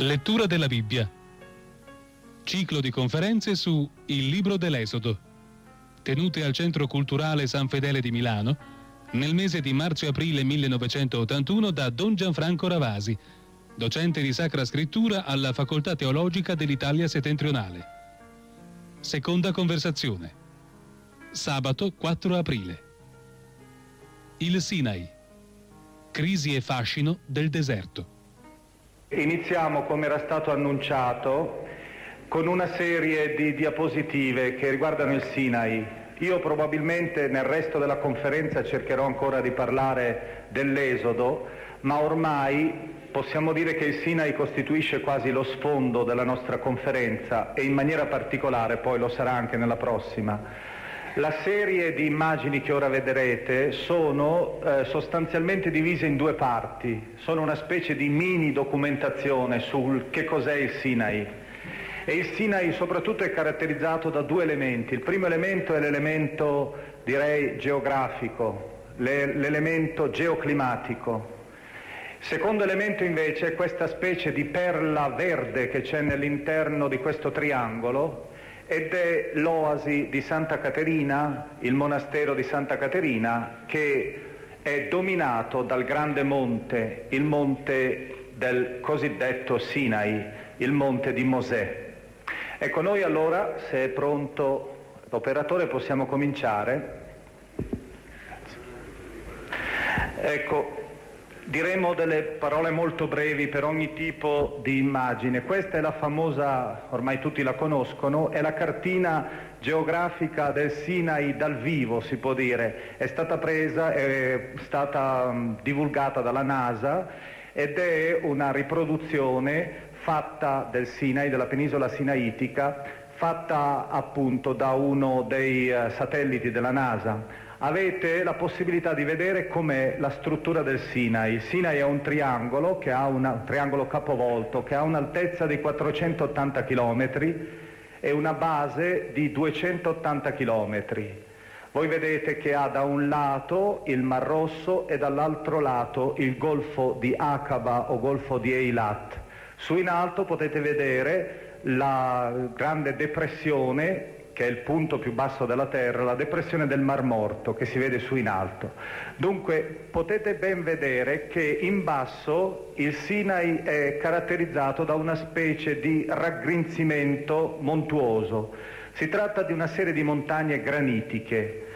Lettura della Bibbia. Ciclo di conferenze su Il libro dell'Esodo, tenute al Centro Culturale San Fedele di Milano nel mese di marzo-aprile 1981 da Don Gianfranco Ravasi, docente di Sacra Scrittura alla Facoltà Teologica dell'Italia Settentrionale. Seconda conversazione. Sabato 4 aprile. Il Sinai. Crisi e fascino del deserto. Iniziamo, come era stato annunciato, con una serie di diapositive che riguardano il Sinai. Io probabilmente nel resto della conferenza cercherò ancora di parlare dell'Esodo, ma ormai possiamo dire che il Sinai costituisce quasi lo sfondo della nostra conferenza e in maniera particolare poi lo sarà anche nella prossima. La serie di immagini che ora vedrete sono eh, sostanzialmente divise in due parti, sono una specie di mini documentazione sul che cos'è il Sinai. E il Sinai soprattutto è caratterizzato da due elementi. Il primo elemento è l'elemento, direi, geografico, le, l'elemento geoclimatico. Secondo elemento invece è questa specie di perla verde che c'è nell'interno di questo triangolo, ed è l'oasi di Santa Caterina, il monastero di Santa Caterina, che è dominato dal grande monte, il monte del cosiddetto Sinai, il monte di Mosè. Ecco, noi allora, se è pronto l'operatore, possiamo cominciare. Ecco, diremo delle parole molto brevi per ogni tipo di immagine. Questa è la famosa, ormai tutti la conoscono, è la cartina geografica del Sinai dal vivo, si può dire. È stata presa, è stata um, divulgata dalla NASA ed è una riproduzione fatta del Sinai, della penisola sinaitica, fatta appunto da uno dei uh, satelliti della NASA avete la possibilità di vedere com'è la struttura del Sinai. Il Sinai è un triangolo, una, un triangolo capovolto che ha un'altezza di 480 km e una base di 280 km. Voi vedete che ha da un lato il Mar Rosso e dall'altro lato il Golfo di Aqaba o Golfo di Eilat. Su in alto potete vedere la grande depressione che è il punto più basso della Terra, la depressione del Mar Morto che si vede su in alto. Dunque potete ben vedere che in basso il Sinai è caratterizzato da una specie di raggrinzimento montuoso. Si tratta di una serie di montagne granitiche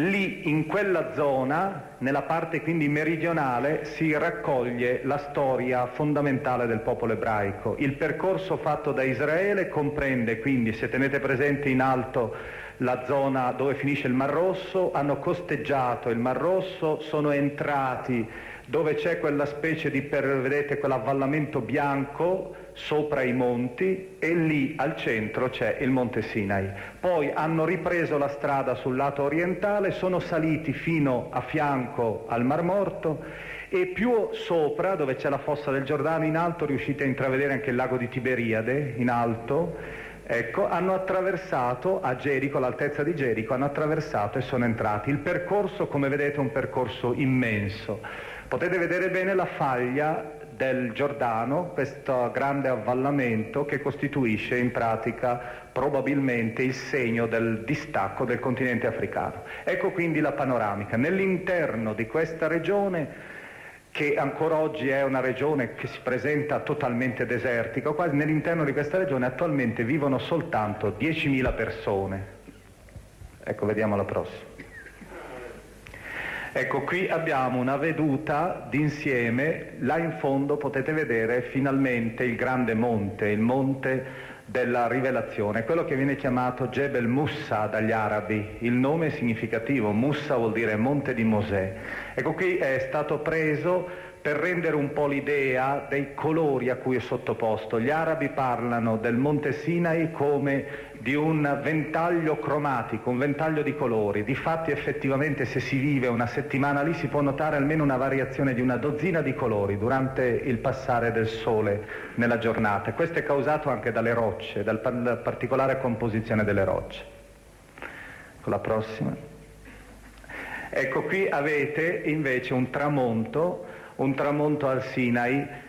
Lì, in quella zona, nella parte quindi meridionale, si raccoglie la storia fondamentale del popolo ebraico. Il percorso fatto da Israele comprende quindi, se tenete presente in alto la zona dove finisce il Mar Rosso, hanno costeggiato il Mar Rosso, sono entrati dove c'è quella specie di, per, vedete, quell'avvallamento bianco sopra i monti e lì al centro c'è il Monte Sinai. Poi hanno ripreso la strada sul lato orientale, sono saliti fino a fianco al Mar Morto e più sopra, dove c'è la fossa del Giordano, in alto riuscite a intravedere anche il lago di Tiberiade, in alto, ecco, hanno attraversato a Gerico, all'altezza di Gerico, hanno attraversato e sono entrati. Il percorso, come vedete, è un percorso immenso. Potete vedere bene la faglia del Giordano, questo grande avvallamento che costituisce in pratica probabilmente il segno del distacco del continente africano. Ecco quindi la panoramica. Nell'interno di questa regione che ancora oggi è una regione che si presenta totalmente desertica, quasi nell'interno di questa regione attualmente vivono soltanto 10.000 persone. Ecco, vediamo la prossima. Ecco, qui abbiamo una veduta d'insieme, là in fondo potete vedere finalmente il grande monte, il monte della rivelazione, quello che viene chiamato Jebel Musa dagli arabi, il nome è significativo, Musa vuol dire monte di Mosè. Ecco qui è stato preso per rendere un po' l'idea dei colori a cui è sottoposto. Gli arabi parlano del monte Sinai come di un ventaglio cromatico, un ventaglio di colori. Difatti effettivamente se si vive una settimana lì si può notare almeno una variazione di una dozzina di colori durante il passare del sole nella giornata. Questo è causato anche dalle rocce, dalla particolare composizione delle rocce. Con la prossima. Ecco qui avete invece un tramonto, un tramonto al Sinai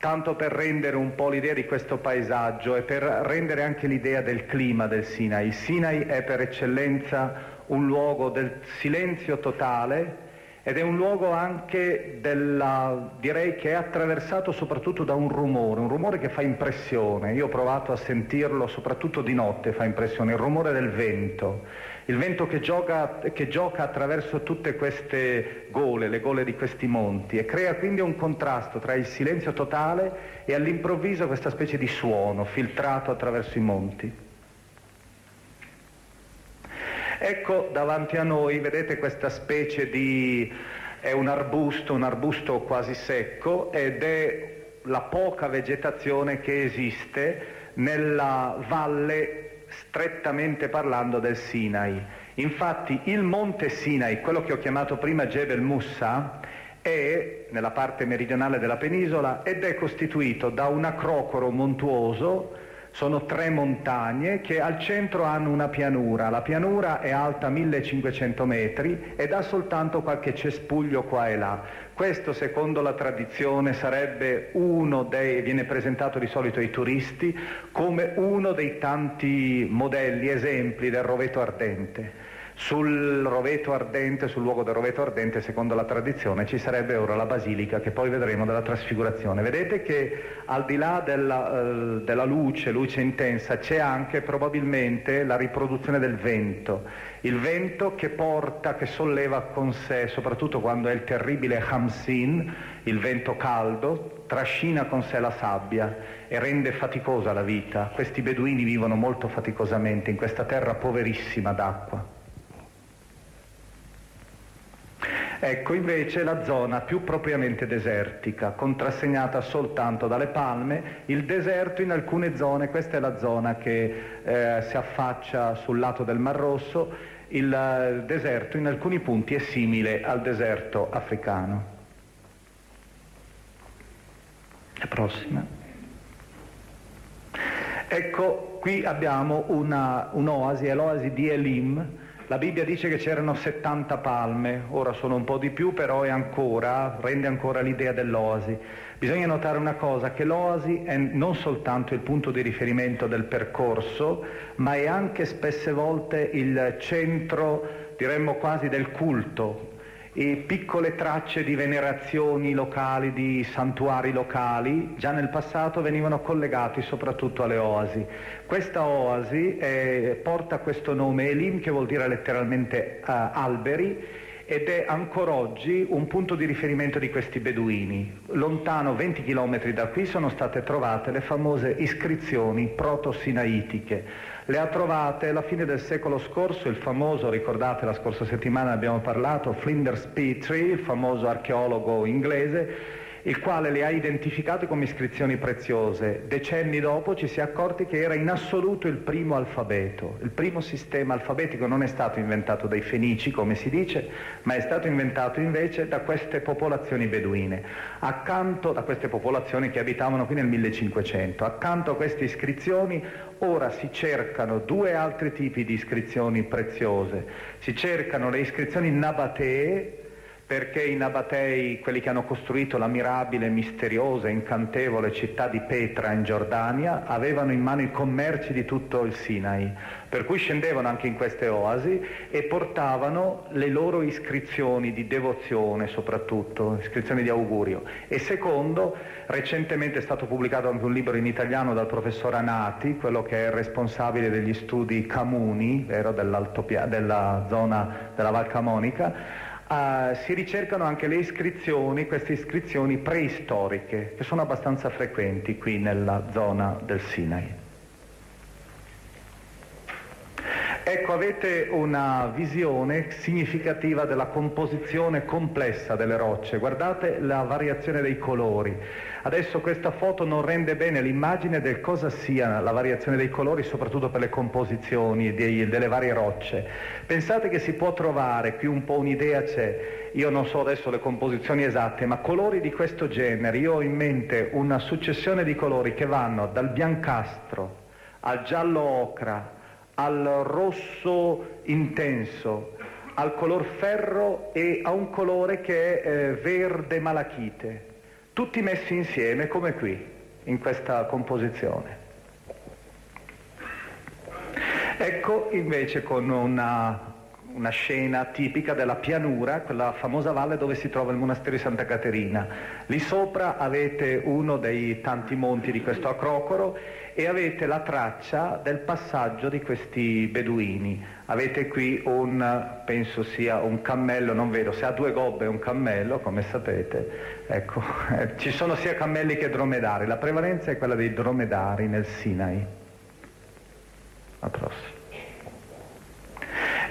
tanto per rendere un po' l'idea di questo paesaggio e per rendere anche l'idea del clima del Sinai. Il Sinai è per eccellenza un luogo del silenzio totale ed è un luogo anche della, direi che è attraversato soprattutto da un rumore, un rumore che fa impressione. Io ho provato a sentirlo soprattutto di notte, fa impressione, il rumore del vento il vento che gioca, che gioca, attraverso tutte queste gole, le gole di questi monti e crea quindi un contrasto tra il silenzio totale e all'improvviso questa specie di suono filtrato attraverso i monti. Ecco davanti a noi, vedete questa specie di... è un arbusto, un arbusto quasi secco ed è la poca vegetazione che esiste nella valle strettamente parlando del Sinai. Infatti il monte Sinai, quello che ho chiamato prima Jebel Musa, è nella parte meridionale della penisola ed è costituito da un acrocoro montuoso sono tre montagne che al centro hanno una pianura. La pianura è alta 1500 metri ed ha soltanto qualche cespuglio qua e là. Questo, secondo la tradizione, sarebbe uno dei, viene presentato di solito ai turisti come uno dei tanti modelli, esempi del roveto ardente. Sul roveto ardente, sul luogo del roveto ardente, secondo la tradizione, ci sarebbe ora la basilica che poi vedremo della trasfigurazione. Vedete che al di là della, uh, della luce, luce intensa, c'è anche probabilmente la riproduzione del vento. Il vento che porta, che solleva con sé, soprattutto quando è il terribile Hamsin, il vento caldo, trascina con sé la sabbia e rende faticosa la vita. Questi beduini vivono molto faticosamente in questa terra poverissima d'acqua. Ecco invece la zona più propriamente desertica, contrassegnata soltanto dalle palme, il deserto in alcune zone, questa è la zona che eh, si affaccia sul lato del Mar Rosso, il eh, deserto in alcuni punti è simile al deserto africano. La prossima. Ecco, qui abbiamo una, un'oasi, è l'oasi di Elim, la Bibbia dice che c'erano 70 palme, ora sono un po' di più, però è ancora, rende ancora l'idea dell'oasi. Bisogna notare una cosa, che l'oasi è non soltanto il punto di riferimento del percorso, ma è anche spesse volte il centro, diremmo quasi, del culto, e piccole tracce di venerazioni locali, di santuari locali, già nel passato venivano collegati soprattutto alle oasi. Questa oasi eh, porta questo nome Elim che vuol dire letteralmente uh, alberi ed è ancora oggi un punto di riferimento di questi beduini. Lontano 20 km da qui sono state trovate le famose iscrizioni proto-sinaitiche le ha trovate alla fine del secolo scorso il famoso, ricordate la scorsa settimana abbiamo parlato, Flinders Petrie, il famoso archeologo inglese, il quale le ha identificate come iscrizioni preziose. Decenni dopo ci si è accorti che era in assoluto il primo alfabeto. Il primo sistema alfabetico non è stato inventato dai fenici, come si dice, ma è stato inventato invece da queste popolazioni beduine, accanto a queste popolazioni che abitavano qui nel 1500. Accanto a queste iscrizioni ora si cercano due altri tipi di iscrizioni preziose. Si cercano le iscrizioni nabatee, perché i Nabatei, quelli che hanno costruito la mirabile, misteriosa, incantevole città di Petra in Giordania, avevano in mano i commerci di tutto il Sinai, per cui scendevano anche in queste oasi e portavano le loro iscrizioni di devozione soprattutto, iscrizioni di augurio. E secondo, recentemente è stato pubblicato anche un libro in italiano dal professor Anati, quello che è responsabile degli studi Camuni, vero, della zona della Val Camonica, Uh, si ricercano anche le iscrizioni, queste iscrizioni preistoriche, che sono abbastanza frequenti qui nella zona del Sinai. Ecco, avete una visione significativa della composizione complessa delle rocce. Guardate la variazione dei colori. Adesso questa foto non rende bene l'immagine del cosa sia la variazione dei colori, soprattutto per le composizioni dei, delle varie rocce. Pensate che si può trovare, qui un po' un'idea c'è, io non so adesso le composizioni esatte, ma colori di questo genere, io ho in mente una successione di colori che vanno dal biancastro al giallo ocra, al rosso intenso, al color ferro e a un colore che è eh, verde malachite tutti messi insieme come qui, in questa composizione. Ecco invece con una, una, scena tipica della pianura, quella famosa valle dove si trova il monastero di Santa Caterina. Lì sopra avete uno dei tanti monti di questo acrocoro e avete la traccia del passaggio di questi beduini. Avete qui un, penso sia un cammello, non vedo, se ha due gobbe è un cammello, come sapete, ecco, eh, ci sono sia cammelli che dromedari, la prevalenza è quella dei dromedari nel Sinai. La prossima.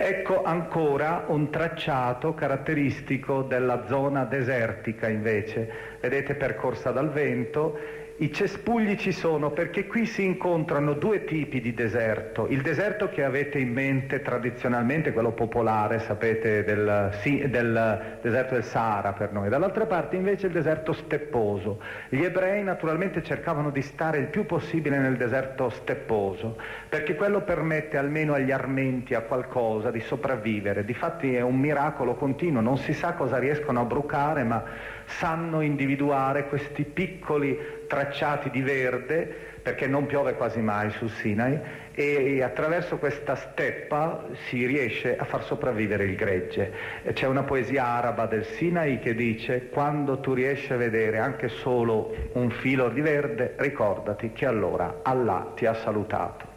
Ecco ancora un tracciato caratteristico della zona desertica invece, vedete percorsa dal vento i cespugli ci sono perché qui si incontrano due tipi di deserto. Il deserto che avete in mente tradizionalmente, quello popolare, sapete, del, sì, del deserto del Sahara per noi. Dall'altra parte invece il deserto stepposo. Gli ebrei naturalmente cercavano di stare il più possibile nel deserto stepposo, perché quello permette almeno agli armenti, a qualcosa, di sopravvivere. Difatti è un miracolo continuo, non si sa cosa riescono a brucare, ma sanno individuare questi piccoli tracciati di verde, perché non piove quasi mai sul Sinai, e attraverso questa steppa si riesce a far sopravvivere il gregge. C'è una poesia araba del Sinai che dice quando tu riesci a vedere anche solo un filo di verde, ricordati che allora Allah ti ha salutato.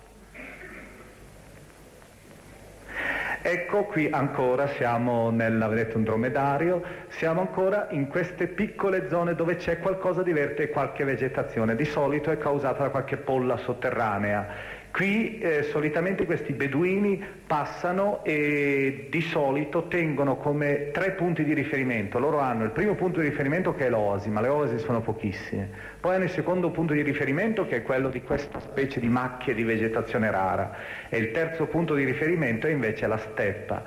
Ecco qui ancora siamo nel, un dromedario, siamo ancora in queste piccole zone dove c'è qualcosa di verde e qualche vegetazione, di solito è causata da qualche polla sotterranea Qui eh, solitamente questi beduini passano e di solito tengono come tre punti di riferimento. Loro hanno il primo punto di riferimento che è l'oasi, ma le oasi sono pochissime. Poi hanno il secondo punto di riferimento che è quello di questa specie di macchie di vegetazione rara. E il terzo punto di riferimento è invece la steppa.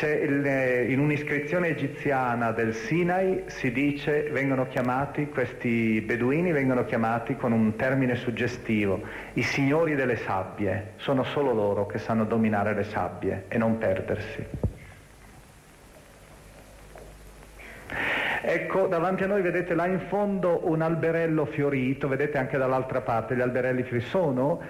Il, eh, in un'iscrizione egiziana del Sinai si dice, vengono chiamati, questi beduini vengono chiamati con un termine suggestivo, i signori delle sabbie, sono solo loro che sanno dominare le sabbie e non perdersi. Ecco, davanti a noi vedete là in fondo un alberello fiorito, vedete anche dall'altra parte gli alberelli fioriti sono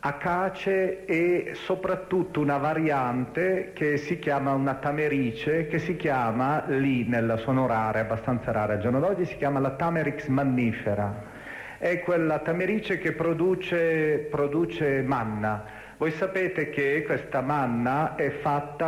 acace e soprattutto una variante che si chiama una tamerice, che si chiama lì nella sono rare, abbastanza rare al giorno d'oggi, si chiama la Tamerix mannifera. È quella tamerice che produce, produce manna. Voi sapete che questa manna è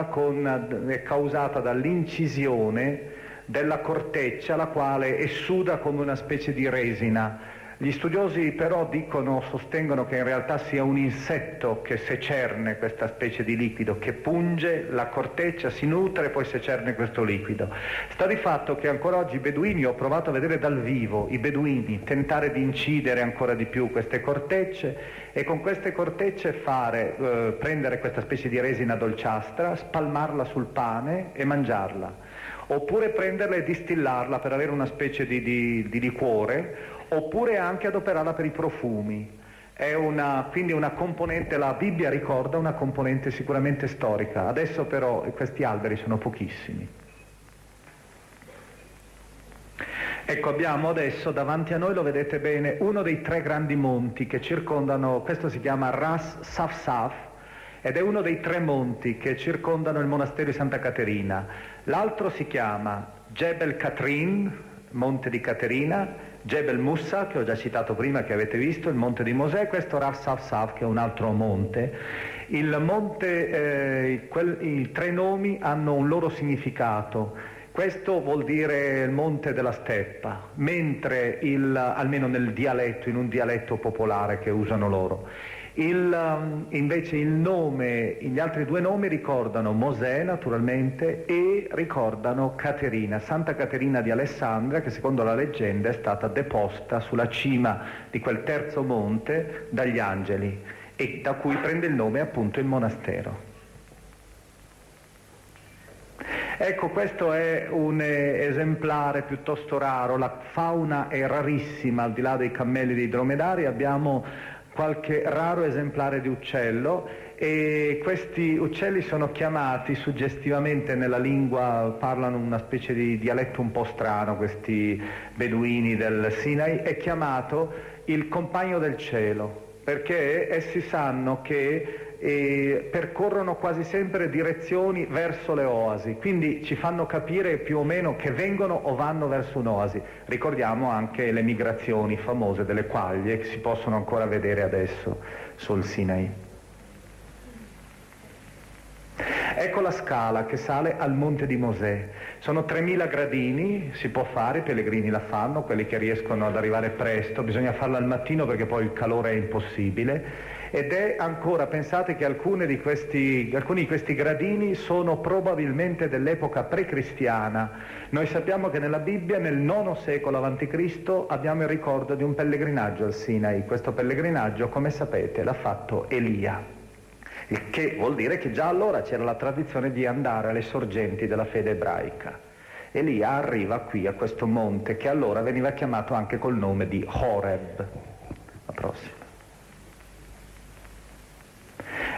con, è causata dall'incisione della corteccia, la quale essuda come una specie di resina Gli studiosi però dicono, sostengono che in realtà sia un insetto che secerne questa specie di liquido, che punge la corteccia, si nutre e poi secerne questo liquido. Sta di fatto che ancora oggi i beduini, ho provato a vedere dal vivo i beduini tentare di incidere ancora di più queste cortecce e con queste cortecce fare, eh, prendere questa specie di resina dolciastra, spalmarla sul pane e mangiarla. Oppure prenderla e distillarla per avere una specie di, di, di liquore oppure anche adoperarla per i profumi. È una, quindi una componente, la Bibbia ricorda una componente sicuramente storica, adesso però questi alberi sono pochissimi. Ecco, abbiamo adesso davanti a noi, lo vedete bene, uno dei tre grandi monti che circondano, questo si chiama Ras Safsaf, ed è uno dei tre monti che circondano il monastero di Santa Caterina. L'altro si chiama Jebel Katrin, monte di Caterina, Jebel Musa, che ho già citato prima, che avete visto, il monte di Mosè, questo Rav Saf Saf, che è un altro monte. Il monte, eh, quel, I tre nomi hanno un loro significato. Questo vuol dire il monte della steppa, mentre il, almeno nel dialetto, in un dialetto popolare che usano loro. Il, um, invece il nome, gli altri due nomi ricordano Mosè naturalmente e ricordano Caterina, Santa Caterina di Alessandria che secondo la leggenda è stata deposta sulla cima di quel terzo monte dagli angeli e da cui prende il nome appunto il monastero. Ecco, questo è un esemplare piuttosto raro, la fauna è rarissima, al di là dei cammelli e dei dromedari, abbiamo qualche raro esemplare di uccello e questi uccelli sono chiamati suggestivamente nella lingua, parlano una specie di dialetto un po' strano, questi beduini del Sinai, è chiamato il compagno del cielo, perché essi sanno che e percorrono quasi sempre direzioni verso le oasi, quindi ci fanno capire più o meno che vengono o vanno verso un'oasi. Ricordiamo anche le migrazioni famose delle quaglie che si possono ancora vedere adesso sul Sinai. Ecco la scala che sale al monte di Mosè. Sono 3.000 gradini, si può fare, i pellegrini la fanno, quelli che riescono ad arrivare presto, bisogna farla al mattino perché poi il calore è impossibile ed è ancora, pensate che di questi, alcuni di questi gradini sono probabilmente dell'epoca pre-cristiana. Noi sappiamo che nella Bibbia nel IX secolo a.C. abbiamo il ricordo di un pellegrinaggio al Sinai. Questo pellegrinaggio, come sapete, l'ha fatto Elia. Il che vuol dire che già allora c'era la tradizione di andare alle sorgenti della fede ebraica. Elia arriva qui a questo monte che allora veniva chiamato anche col nome di Horeb. La prossima.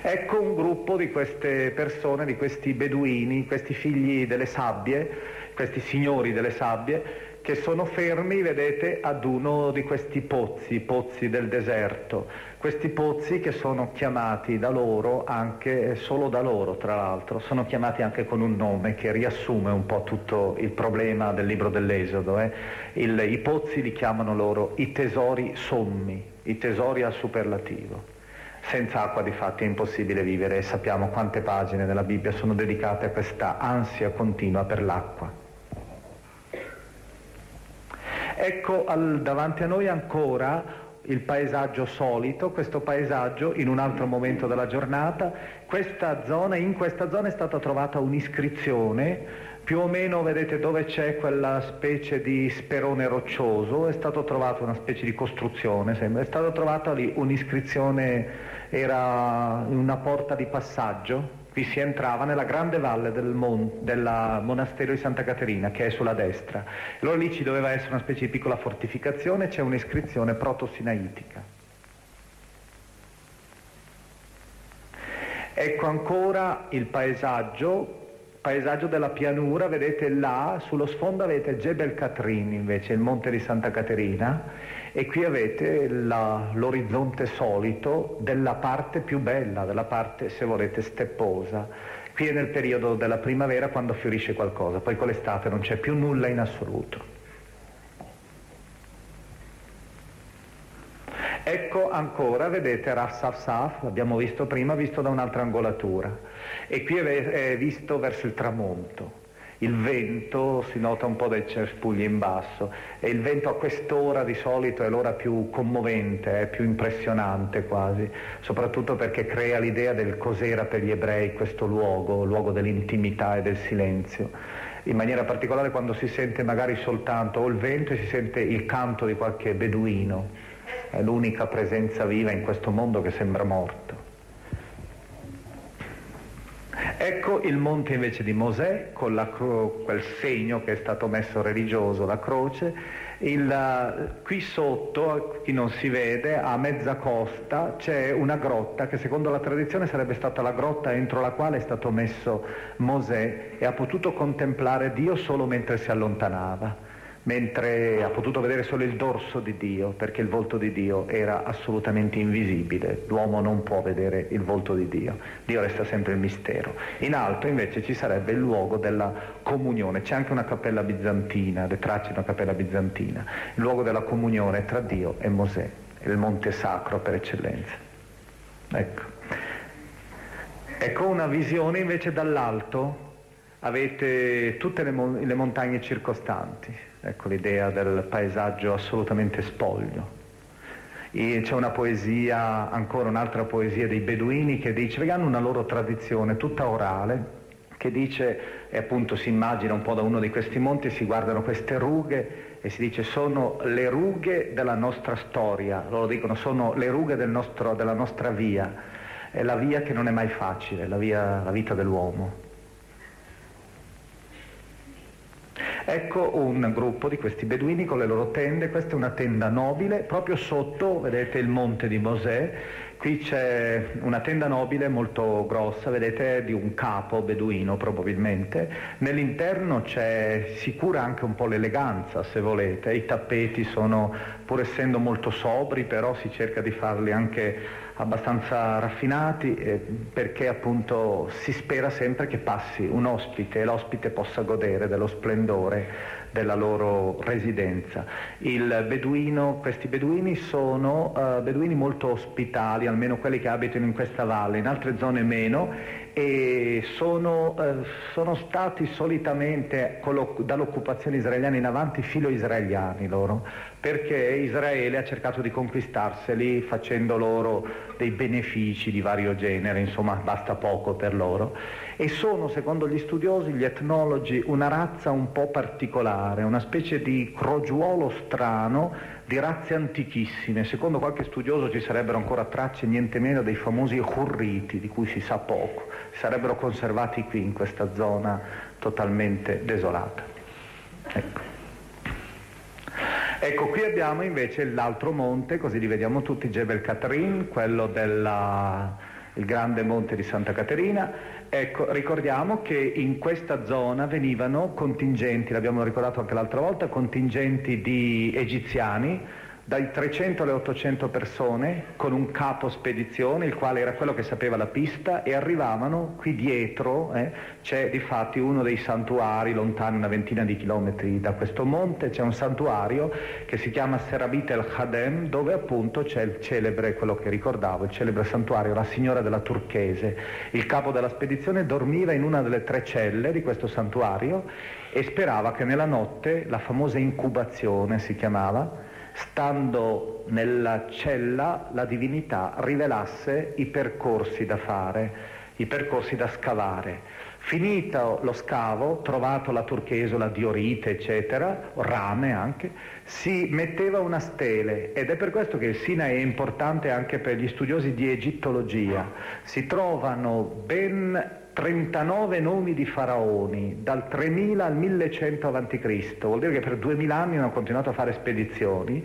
Ecco un gruppo di queste persone, di questi beduini, questi figli delle sabbie, questi signori delle sabbie, che sono fermi, vedete, ad uno di questi pozzi, pozzi del deserto. Questi pozzi che sono chiamati da loro, anche solo da loro tra l'altro, sono chiamati anche con un nome che riassume un po' tutto il problema del libro dell'Esodo. Eh? Il, I pozzi li chiamano loro i tesori sommi, i tesori al superlativo. Senza acqua di fatti è impossibile vivere. E sappiamo quante pagine della Bibbia sono dedicate a questa ansia continua per l'acqua. Ecco al, davanti a noi ancora il paesaggio solito, questo paesaggio in un altro momento della giornata, questa zona, in questa zona è stata trovata un'iscrizione. Più o meno vedete dove c'è quella specie di sperone roccioso, è stata trovata una specie di costruzione, sembra, è stata trovata lì un'iscrizione era una porta di passaggio, qui si entrava nella grande valle del, mon, monastero di Santa Caterina che è sulla destra. Allora lì ci doveva essere una specie di piccola fortificazione, c'è un'iscrizione proto-sinaitica. Ecco ancora il paesaggio, paesaggio della pianura, vedete là, sullo sfondo avete Jebel Catrin invece, il monte di Santa Caterina, e qui avete la, l'orizzonte solito della parte più bella, della parte, se volete, stepposa. Qui è nel periodo della primavera quando fiorisce qualcosa, poi con l'estate non c'è più nulla in assoluto. Ecco ancora, vedete, Rassaf Saf, abbiamo visto prima, visto da un'altra angolatura, e qui è visto verso il tramonto. Il vento, si nota un po' dai cespugli in basso e il vento a quest'ora di solito è l'ora più commovente, è più impressionante quasi, soprattutto perché crea l'idea del cos'era per gli ebrei questo luogo, luogo dell'intimità e del silenzio. In maniera particolare quando si sente magari soltanto o il vento e si sente il canto di qualche beduino, è l'unica presenza viva in questo mondo che sembra morto. Ecco il monte invece di Mosè con cro- quel segno che è stato messo religioso, la croce. Il, qui sotto, chi non si vede, a mezza costa c'è una grotta che secondo la tradizione sarebbe stata la grotta entro la quale è stato messo Mosè e ha potuto contemplare Dio solo mentre si allontanava mentre ha potuto vedere solo il dorso di Dio, perché il volto di Dio era assolutamente invisibile, l'uomo non può vedere il volto di Dio, Dio resta sempre il mistero. In alto invece ci sarebbe il luogo della comunione, c'è anche una cappella bizantina, le tracce di una cappella bizantina, il luogo della comunione tra Dio e Mosè, il monte sacro per eccellenza. Ecco. Ecco una visione invece dall'alto, avete tutte le, mon- le montagne circostanti, ecco l'idea del paesaggio assolutamente spoglio. E c'è una poesia, ancora un'altra poesia dei beduini che dice, perché hanno una loro tradizione tutta orale, che dice, e appunto si immagina un po' da uno di questi monti, si guardano queste rughe e si dice sono le rughe della nostra storia, loro dicono sono le rughe del nostro, della nostra via, è la via che non è mai facile, la, via, la vita dell'uomo. Ecco un gruppo di questi beduini con le loro tende, questa è una tenda nobile, proprio sotto vedete il monte di Mosè, qui c'è una tenda nobile molto grossa, vedete di un capo beduino probabilmente, nell'interno c'è, si cura anche un po' l'eleganza se volete, i tappeti sono, pur essendo molto sobri, però si cerca di farli anche abbastanza raffinati eh, perché appunto si spera sempre che passi un ospite e l'ospite possa godere dello splendore della loro residenza. Beduino, questi beduini sono uh, beduini molto ospitali, almeno quelli che abitano in questa valle, in altre zone meno, e sono, uh, sono stati solitamente dall'occupazione israeliana in avanti filo israeliani loro, perché Israele ha cercato di conquistarseli facendo loro dei benefici di vario genere, insomma basta poco per loro e sono, secondo gli studiosi, gli etnologi, una razza un po' particolare, una specie di crogiuolo strano di razze antichissime. Secondo qualche studioso ci sarebbero ancora tracce niente meno dei famosi Hurriti, di cui si sa poco, sarebbero conservati qui in questa zona totalmente desolata. Ecco. Ecco, qui abbiamo invece l'altro monte, così li vediamo tutti, Jebel Catrin, quello del grande monte di Santa Caterina, Ecco, ricordiamo che in questa zona venivano contingenti, l'abbiamo ricordato anche l'altra volta, contingenti di egiziani dai 300 alle 800 persone con un capo spedizione, il quale era quello che sapeva la pista e arrivavano qui dietro, eh, c'è di fatti uno dei santuari lontani una ventina di chilometri da questo monte, c'è un santuario che si chiama Serabit el Khadem dove appunto c'è il celebre, quello che ricordavo, il celebre santuario, la signora della Turchese. Il capo della spedizione dormiva in una delle tre celle di questo santuario e sperava che nella notte la famosa incubazione si chiamava, stando nella cella la divinità rivelasse i percorsi da fare, i percorsi da scavare. Finito lo scavo, trovato la turchese, la diorite, eccetera, rame anche, si metteva una stele ed è per questo che il Sinai è importante anche per gli studiosi di egittologia. Si trovano ben 39 nomi di faraoni dal 3000 al 1100 a.C., vuol dire che per 2000 anni hanno continuato a fare spedizioni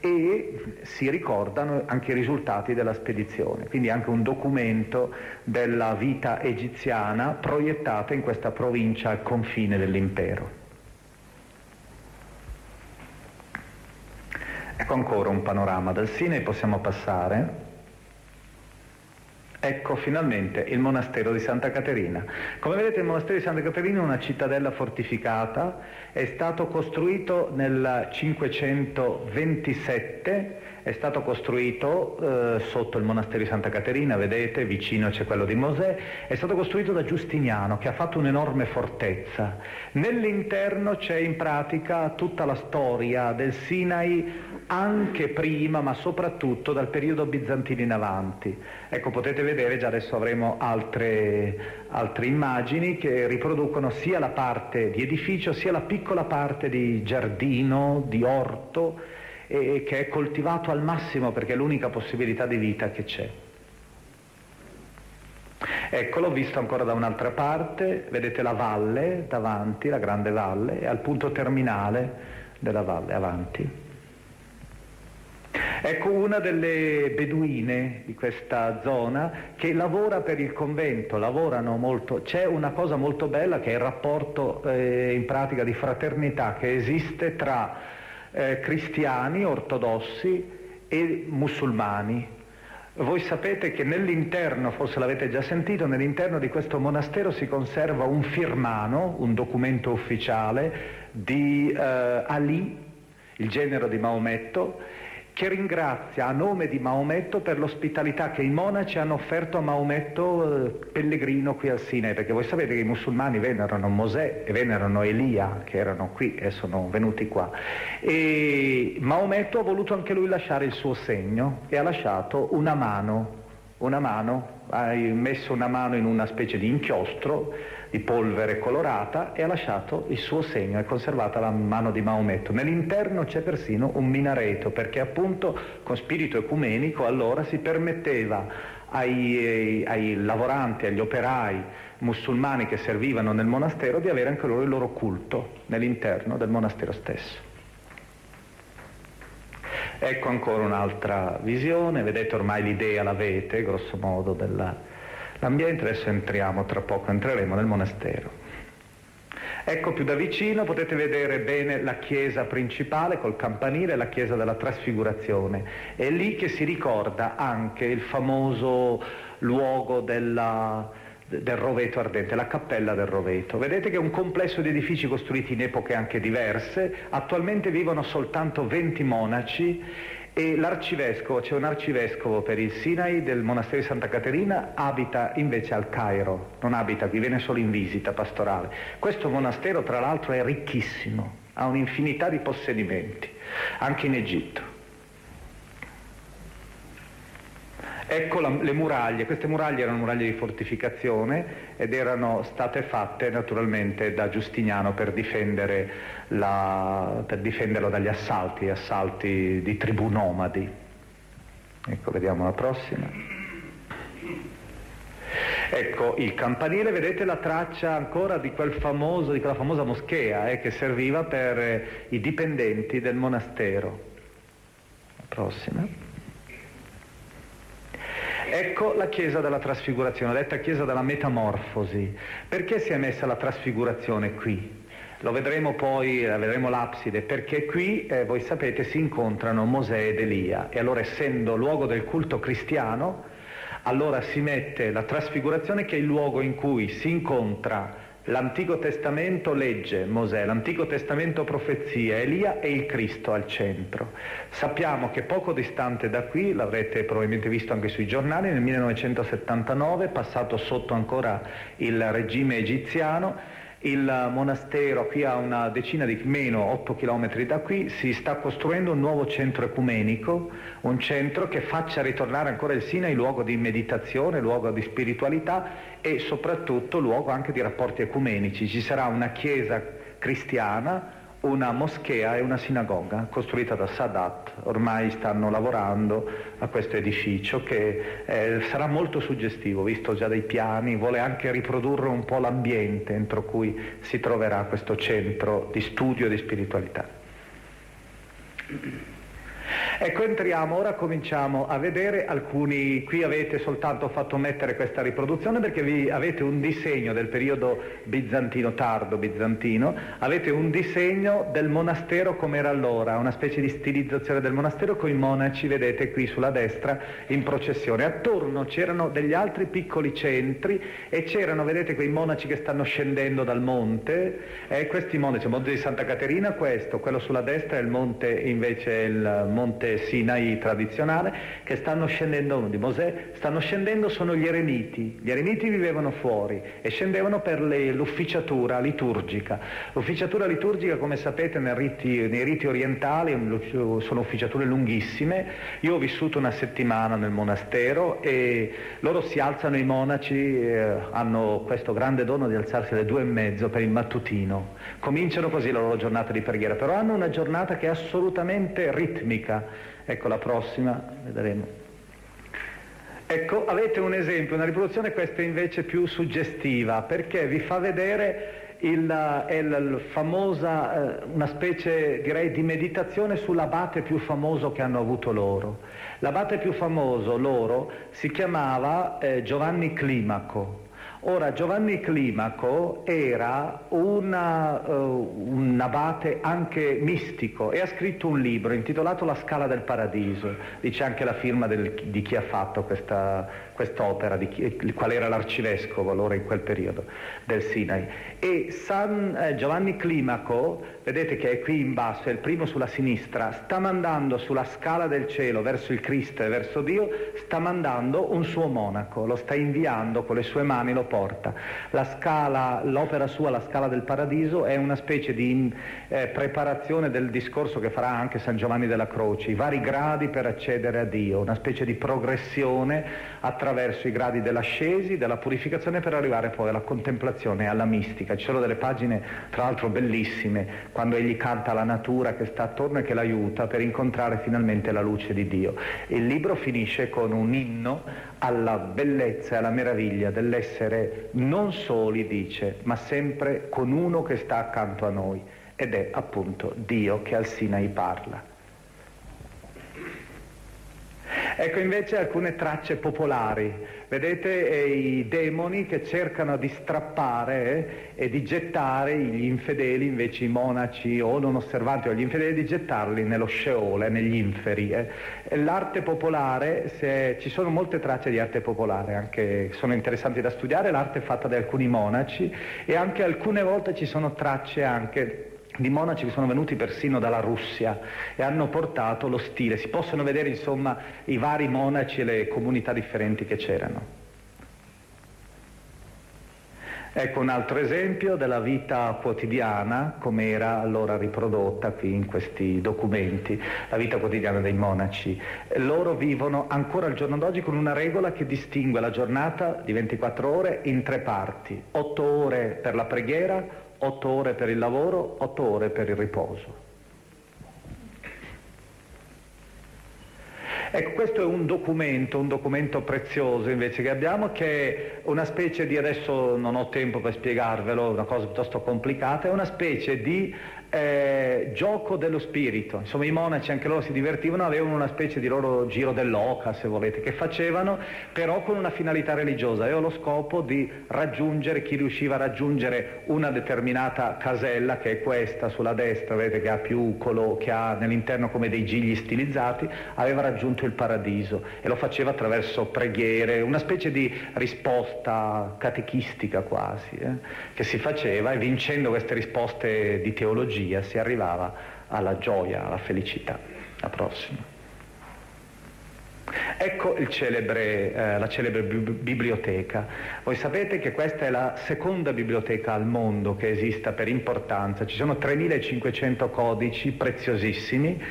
e si ricordano anche i risultati della spedizione, quindi anche un documento della vita egiziana proiettata in questa provincia al confine dell'impero. Ecco ancora un panorama del Sinai, possiamo passare. Ecco finalmente il monastero di Santa Caterina. Come vedete il monastero di Santa Caterina è una cittadella fortificata, è stato costruito nel 527, è stato costruito eh, sotto il monastero di Santa Caterina, vedete, vicino c'è quello di Mosè, è stato costruito da Giustiniano che ha fatto un'enorme fortezza. Nell'interno c'è in pratica tutta la storia del Sinai anche prima, ma soprattutto dal periodo bizantino in avanti. Ecco, potete vedere, già adesso avremo altre, altre immagini che riproducono sia la parte di edificio sia la piccola parte di giardino, di orto, e che è coltivato al massimo perché è l'unica possibilità di vita che c'è. Ecco, l'ho visto ancora da un'altra parte, vedete la valle davanti, la grande valle, e al punto terminale della valle avanti. Ecco una delle beduine di questa zona che lavora per il convento, lavorano molto. C'è una cosa molto bella che è il rapporto eh, in pratica di fraternità che esiste tra eh, cristiani ortodossi e musulmani. Voi sapete che nell'interno, forse l'avete già sentito, nell'interno di questo monastero si conserva un firmano, un documento ufficiale di eh, Ali, il genero di Maometto, che ringrazia a nome di Maometto per l'ospitalità che i monaci hanno offerto a Maometto eh, pellegrino qui al Sinai, perché voi sapete che i musulmani venerano Mosè e venerano Elia, che erano qui e sono venuti qua. E Maometto ha voluto anche lui lasciare il suo segno e ha lasciato una mano, una mano, ha messo una mano in una specie di inchiostro di polvere colorata e ha lasciato il suo segno, è conservata la mano di Maometto. Nell'interno c'è persino un minareto perché appunto con spirito ecumenico allora si permetteva ai, ai lavoranti, agli operai musulmani che servivano nel monastero di avere anche loro il loro culto nell'interno del monastero stesso. Ecco ancora un'altra visione, vedete ormai l'idea l'avete, grosso modo, della, l'ambiente, adesso entriamo, tra poco entreremo nel monastero. Ecco più da vicino potete vedere bene la chiesa principale col campanile, la chiesa della trasfigurazione. È lì che si ricorda anche il famoso luogo della, del roveto ardente, la cappella del roveto. Vedete che è un complesso di edifici costruiti in epoche anche diverse, attualmente vivono soltanto 20 monaci e l'arcivescovo, c'è un arcivescovo per il Sinai del monastero di Santa Caterina, abita invece al Cairo, non abita qui, viene solo in visita pastorale. Questo monastero tra l'altro è ricchissimo, ha un'infinità di possedimenti, anche in Egitto. Ecco la, le muraglie, queste muraglie erano muraglie di fortificazione ed erano state fatte naturalmente da Giustiniano per, la, per difenderlo dagli assalti, assalti di tribù nomadi. Ecco, vediamo la prossima. Ecco, il campanile, vedete la traccia ancora di, quel famoso, di quella famosa moschea eh, che serviva per eh, i dipendenti del monastero. La prossima. Ecco la chiesa della trasfigurazione, detta chiesa della metamorfosi. Perché si è messa la trasfigurazione qui? Lo vedremo poi, vedremo l'abside, perché qui, eh, voi sapete, si incontrano Mosè ed Elia e allora essendo luogo del culto cristiano, allora si mette la trasfigurazione che è il luogo in cui si incontra L'Antico Testamento legge Mosè, l'Antico Testamento profezia, Elia e il Cristo al centro. Sappiamo che poco distante da qui, l'avrete probabilmente visto anche sui giornali, nel 1979, passato sotto ancora il regime egiziano, il monastero qui a una decina di meno 8 km da qui si sta costruendo un nuovo centro ecumenico, un centro che faccia ritornare ancora il Sinai luogo di meditazione, luogo di spiritualità e soprattutto luogo anche di rapporti ecumenici. Ci sarà una chiesa cristiana, una moschea e una sinagoga costruita da Sadat. Ormai stanno lavorando a questo edificio che eh, sarà molto suggestivo, visto già dai piani, vuole anche riprodurre un po' l'ambiente entro cui si troverà questo centro di studio di spiritualità. Ecco, entriamo, ora cominciamo a vedere. Alcuni, qui avete soltanto fatto mettere questa riproduzione perché vi avete un disegno del periodo bizantino, tardo bizantino, avete un disegno del monastero come era allora, una specie di stilizzazione del monastero con i monaci, vedete qui sulla destra, in processione. Attorno c'erano degli altri piccoli centri e c'erano, vedete, quei monaci che stanno scendendo dal monte, e questi monaci, il monte di Santa Caterina questo, quello sulla destra è il monte invece il monte Sinai tradizionale, che stanno scendendo, di Mosè, stanno scendendo sono gli eremiti. Gli eremiti vivevano fuori e scendevano per le, l'ufficiatura liturgica. L'ufficiatura liturgica, come sapete, nei riti, nei riti orientali sono ufficiature lunghissime. Io ho vissuto una settimana nel monastero e loro si alzano, i monaci eh, hanno questo grande dono di alzarsi alle due e mezzo per il mattutino. Cominciano così la loro giornata di preghiera, però hanno una giornata che è assolutamente ritmica. Ecco la prossima, vedremo. Ecco, avete un esempio, una riproduzione questa invece più suggestiva, perché vi fa vedere il, il famosa, eh, una specie direi di meditazione sull'abate più famoso che hanno avuto loro. L'abate più famoso loro si chiamava eh, Giovanni Climaco. Ora, Giovanni Climaco era una, uh, un abate anche mistico e ha scritto un libro intitolato La Scala del Paradiso, dice anche la firma del, di chi ha fatto questa, quest'opera, di chi, qual era l'arcivescovo allora in quel periodo del Sinai. E San eh, Giovanni Climaco, vedete che è qui in basso, è il primo sulla sinistra, sta mandando sulla scala del cielo verso il Cristo e verso Dio, sta mandando un suo monaco, lo sta inviando con le sue mani, lo porta. La scala, l'opera sua, la scala del paradiso, è una specie di eh, preparazione del discorso che farà anche San Giovanni della Croce, i vari gradi per accedere a Dio, una specie di progressione attraverso i gradi dell'ascesi, della purificazione per arrivare poi alla contemplazione e alla mistica. Ci sono delle pagine tra l'altro bellissime quando egli canta la natura che sta attorno e che l'aiuta per incontrare finalmente la luce di Dio. Il libro finisce con un inno alla bellezza e alla meraviglia dell'essere non soli, dice, ma sempre con uno che sta accanto a noi ed è appunto Dio che al Sinai parla. Ecco invece alcune tracce popolari, vedete eh, i demoni che cercano di strappare eh, e di gettare gli infedeli, invece i monaci o non osservanti o gli infedeli, di gettarli nello sceole, negli inferi. Eh. L'arte popolare, se, ci sono molte tracce di arte popolare, anche sono interessanti da studiare, l'arte fatta da alcuni monaci e anche alcune volte ci sono tracce anche di monaci che sono venuti persino dalla Russia e hanno portato lo stile. Si possono vedere insomma i vari monaci e le comunità differenti che c'erano. Ecco un altro esempio della vita quotidiana, come era allora riprodotta qui in questi documenti, la vita quotidiana dei monaci. Loro vivono ancora al giorno d'oggi con una regola che distingue la giornata di 24 ore in tre parti, 8 ore per la preghiera, 8 ore per il lavoro, 8 ore per il riposo. Ecco, questo è un documento, un documento prezioso invece che abbiamo, che è una specie di, adesso non ho tempo per spiegarvelo, una cosa piuttosto complicata, è una specie di eh, gioco dello spirito. Insomma i monaci anche loro si divertivano, avevano una specie di loro giro dell'oca, se volete, che facevano però con una finalità religiosa. Aveva lo scopo di raggiungere, chi riusciva a raggiungere una determinata casella, che è questa sulla destra, vedete che ha più colo, che ha nell'interno come dei gigli stilizzati, aveva raggiunto il paradiso e lo faceva attraverso preghiere, una specie di risposta catechistica quasi, eh, che si faceva e vincendo queste risposte di teologia teologia si arrivava alla gioia, alla felicità. La prossima. Ecco celebre, eh, la celebre biblioteca. Voi sapete che questa è la seconda biblioteca al mondo che esista per importanza. Ci sono 3500 codici preziosissimi.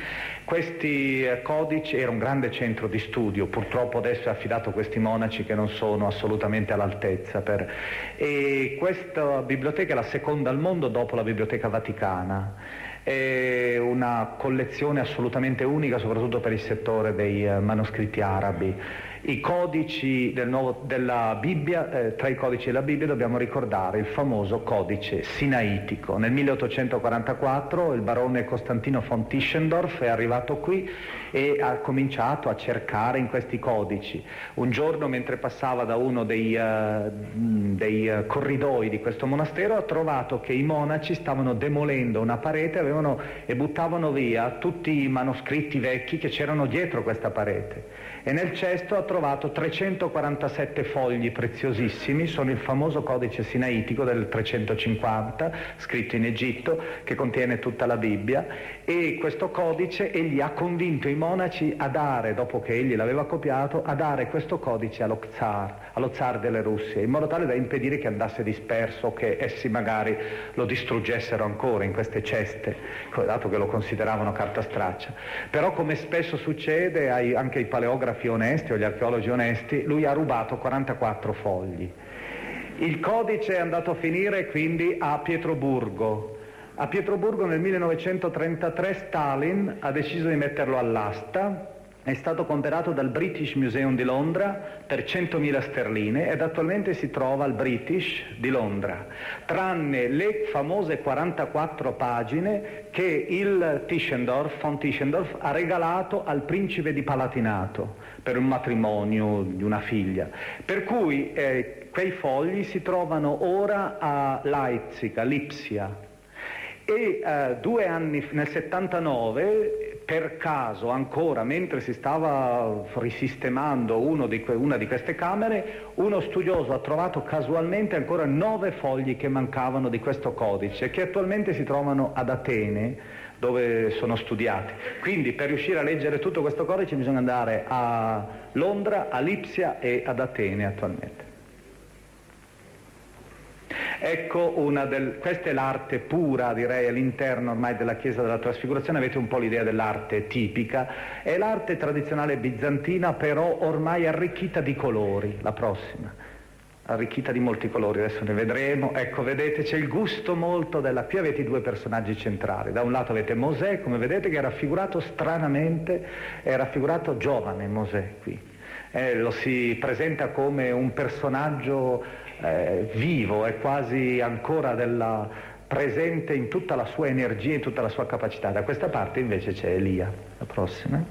Questi eh, codici era un grande centro di studio, purtroppo adesso è affidato a questi monaci che non sono assolutamente all'altezza. Per... E questa biblioteca è la seconda al mondo dopo la Biblioteca Vaticana è una collezione assolutamente unica, soprattutto per il settore dei eh, manoscritti arabi. I codici del nuovo, della Bibbia, eh, tra i codici della Bibbia dobbiamo ricordare il famoso codice sinaitico. Nel 1844 il barone Costantino von Tischendorf è arrivato qui e ha cominciato a cercare in questi codici. Un giorno mentre passava da uno dei, uh, dei uh, corridoi di questo monastero ha trovato che i monaci stavano demolendo una parete avevano, e buttavano via tutti i manoscritti vecchi che c'erano dietro questa parete e nel cesto ha trovato 347 fogli preziosissimi, sono il famoso codice sinaitico del 350, scritto in Egitto, che contiene tutta la Bibbia, e questo codice egli ha convinto i monaci a dare, dopo che egli l'aveva copiato, a dare questo codice allo zar, allo zar delle Russie, in modo tale da impedire che andasse disperso, che essi magari lo distruggessero ancora in queste ceste, dato che lo consideravano carta straccia. Però come spesso succede ai, anche ai paleografi onesti o agli archeologi onesti, lui ha rubato 44 fogli. Il codice è andato a finire quindi a Pietroburgo. A Pietroburgo nel 1933 Stalin ha deciso di metterlo all'asta è stato comprato dal British Museum di Londra per 100.000 sterline ed attualmente si trova al British di Londra, tranne le famose 44 pagine che il Tischendorf, von Tischendorf ha regalato al principe di Palatinato per un matrimonio di una figlia. Per cui eh, quei fogli si trovano ora a Leipzig, a Lipsia, e eh, due anni nel 79 per caso ancora mentre si stava risistemando di que, una di queste camere uno studioso ha trovato casualmente ancora nove fogli che mancavano di questo codice che attualmente si trovano ad Atene dove sono studiati. Quindi per riuscire a leggere tutto questo codice bisogna andare a Londra, a Lipsia e ad Atene attualmente Ecco, del, questa è l'arte pura, direi, all'interno ormai della Chiesa della Trasfigurazione, avete un po' l'idea dell'arte tipica, è l'arte tradizionale bizantina, però ormai arricchita di colori, la prossima, arricchita di molti colori, adesso ne vedremo, ecco, vedete, c'è il gusto molto della... Qui avete i due personaggi centrali, da un lato avete Mosè, come vedete, che è raffigurato stranamente, è raffigurato giovane Mosè qui, eh, lo si presenta come un personaggio eh, vivo, è quasi ancora della, presente in tutta la sua energia, in tutta la sua capacità. Da questa parte invece c'è Elia, la prossima.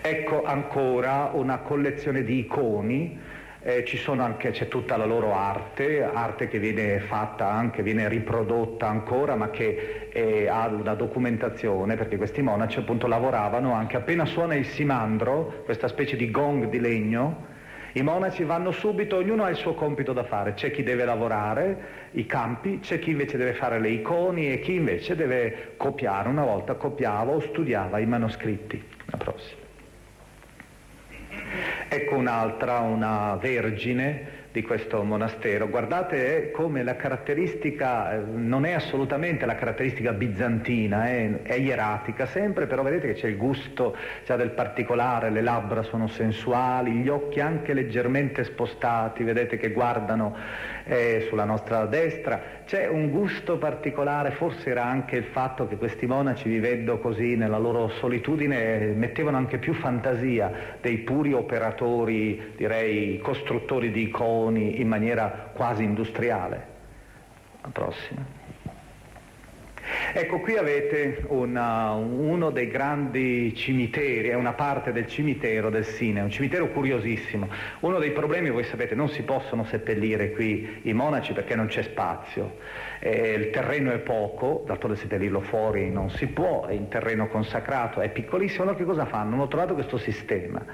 Ecco ancora una collezione di iconi, eh, anche, c'è tutta la loro arte, arte che viene fatta anche, viene riprodotta ancora, ma che eh, ha una documentazione, perché questi monaci appunto lavoravano anche appena suona il simandro, questa specie di gong di legno, i monaci vanno subito, ognuno ha il suo compito da fare, c'è chi deve lavorare i campi, c'è chi invece deve fare le iconi e chi invece deve copiare, una volta copiava o studiava i manoscritti. La prossima. Ecco un'altra, una vergine di questo monastero. Guardate come la caratteristica eh, non è assolutamente la caratteristica bizantina, è, è ieratica sempre, però vedete che c'è il gusto già del particolare, le labbra sono sensuali, gli occhi anche leggermente spostati, vedete che guardano eh, sulla nostra destra. C'è un gusto particolare, forse era anche il fatto che questi monaci vivendo così nella loro solitudine mettevano anche più fantasia dei puri operatori, direi costruttori di iconi in maniera quasi industriale. La prossima. Ecco, qui avete una, uno dei grandi cimiteri, è una parte del cimitero del Sine, un cimitero curiosissimo. Uno dei problemi, voi sapete, non si possono seppellire qui i monaci perché non c'è spazio. Eh, il terreno è poco, dato da seppellirlo fuori non si può, è in terreno consacrato, è piccolissimo. Allora che cosa fanno? Hanno trovato questo sistema.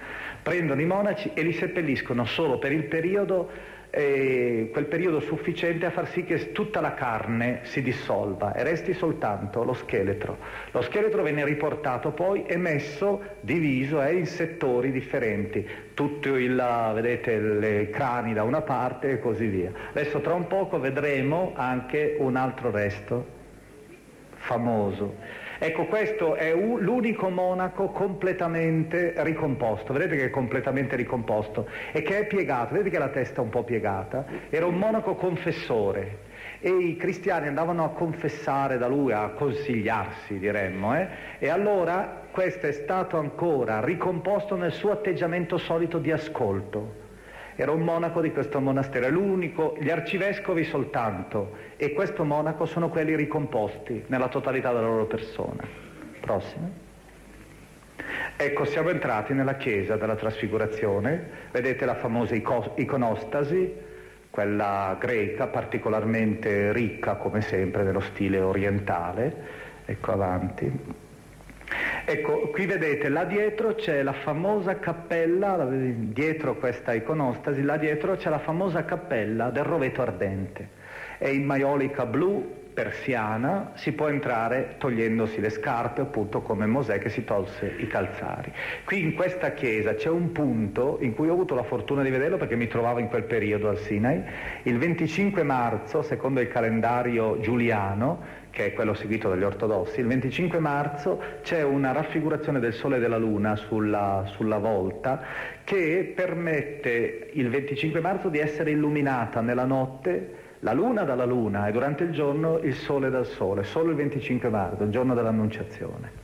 Prendono i monaci e li seppelliscono solo per il periodo eh, quel periodo sufficiente a far sì che tutta la carne si dissolva e resti soltanto lo scheletro. Lo scheletro viene riportato poi e messo, diviso eh, in settori differenti, vedete, le crani da una parte e così via. Adesso tra un poco vedremo anche un altro resto famoso Ecco, questo è l'unico monaco completamente ricomposto, vedete che è completamente ricomposto? E che è piegato, vedete che la testa è un po' piegata, era un monaco confessore. E i cristiani andavano a confessare da lui, a consigliarsi diremmo, eh? e allora questo è stato ancora ricomposto nel suo atteggiamento solito di ascolto era un monaco di questo monastero, è l'unico, gli arcivescovi soltanto e questo monaco sono quelli ricomposti nella totalità della loro persona. Prossimo. Ecco, siamo entrati nella chiesa della trasfigurazione, vedete la famosa iconostasi, quella greca, particolarmente ricca come sempre nello stile orientale, ecco avanti. Ecco, qui vedete, là dietro c'è la famosa cappella, dietro questa iconostasi, là dietro c'è la famosa cappella del roveto ardente. È in maiolica blu persiana, si può entrare togliendosi le scarpe, appunto come Mosè che si tolse i calzari. Qui in questa chiesa c'è un punto in cui ho avuto la fortuna di vederlo perché mi trovavo in quel periodo al Sinai. Il 25 marzo, secondo il calendario giuliano, che è quello seguito dagli ortodossi, il 25 marzo c'è una raffigurazione del Sole e della Luna sulla, sulla, volta che permette il 25 marzo di essere illuminata nella notte la Luna dalla Luna e durante il giorno il Sole dal Sole, solo il 25 marzo, il giorno dell'Annunciazione.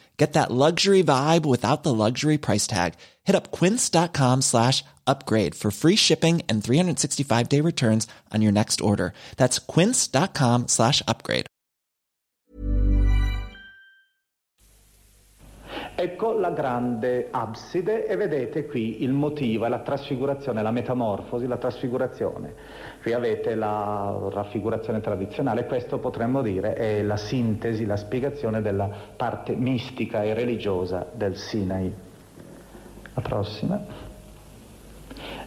Get that luxury vibe without the luxury price tag. Hit up quince.com slash upgrade for free shipping and 365 day returns on your next order. That's quince.com slash upgrade. Ecco la grande abside e vedete qui il motivo, la trasfigurazione, la metamorfosi, la trasfigurazione. Qui avete la raffigurazione tradizionale, questo potremmo dire è la sintesi, la spiegazione della parte mistica e religiosa del Sinai. La prossima.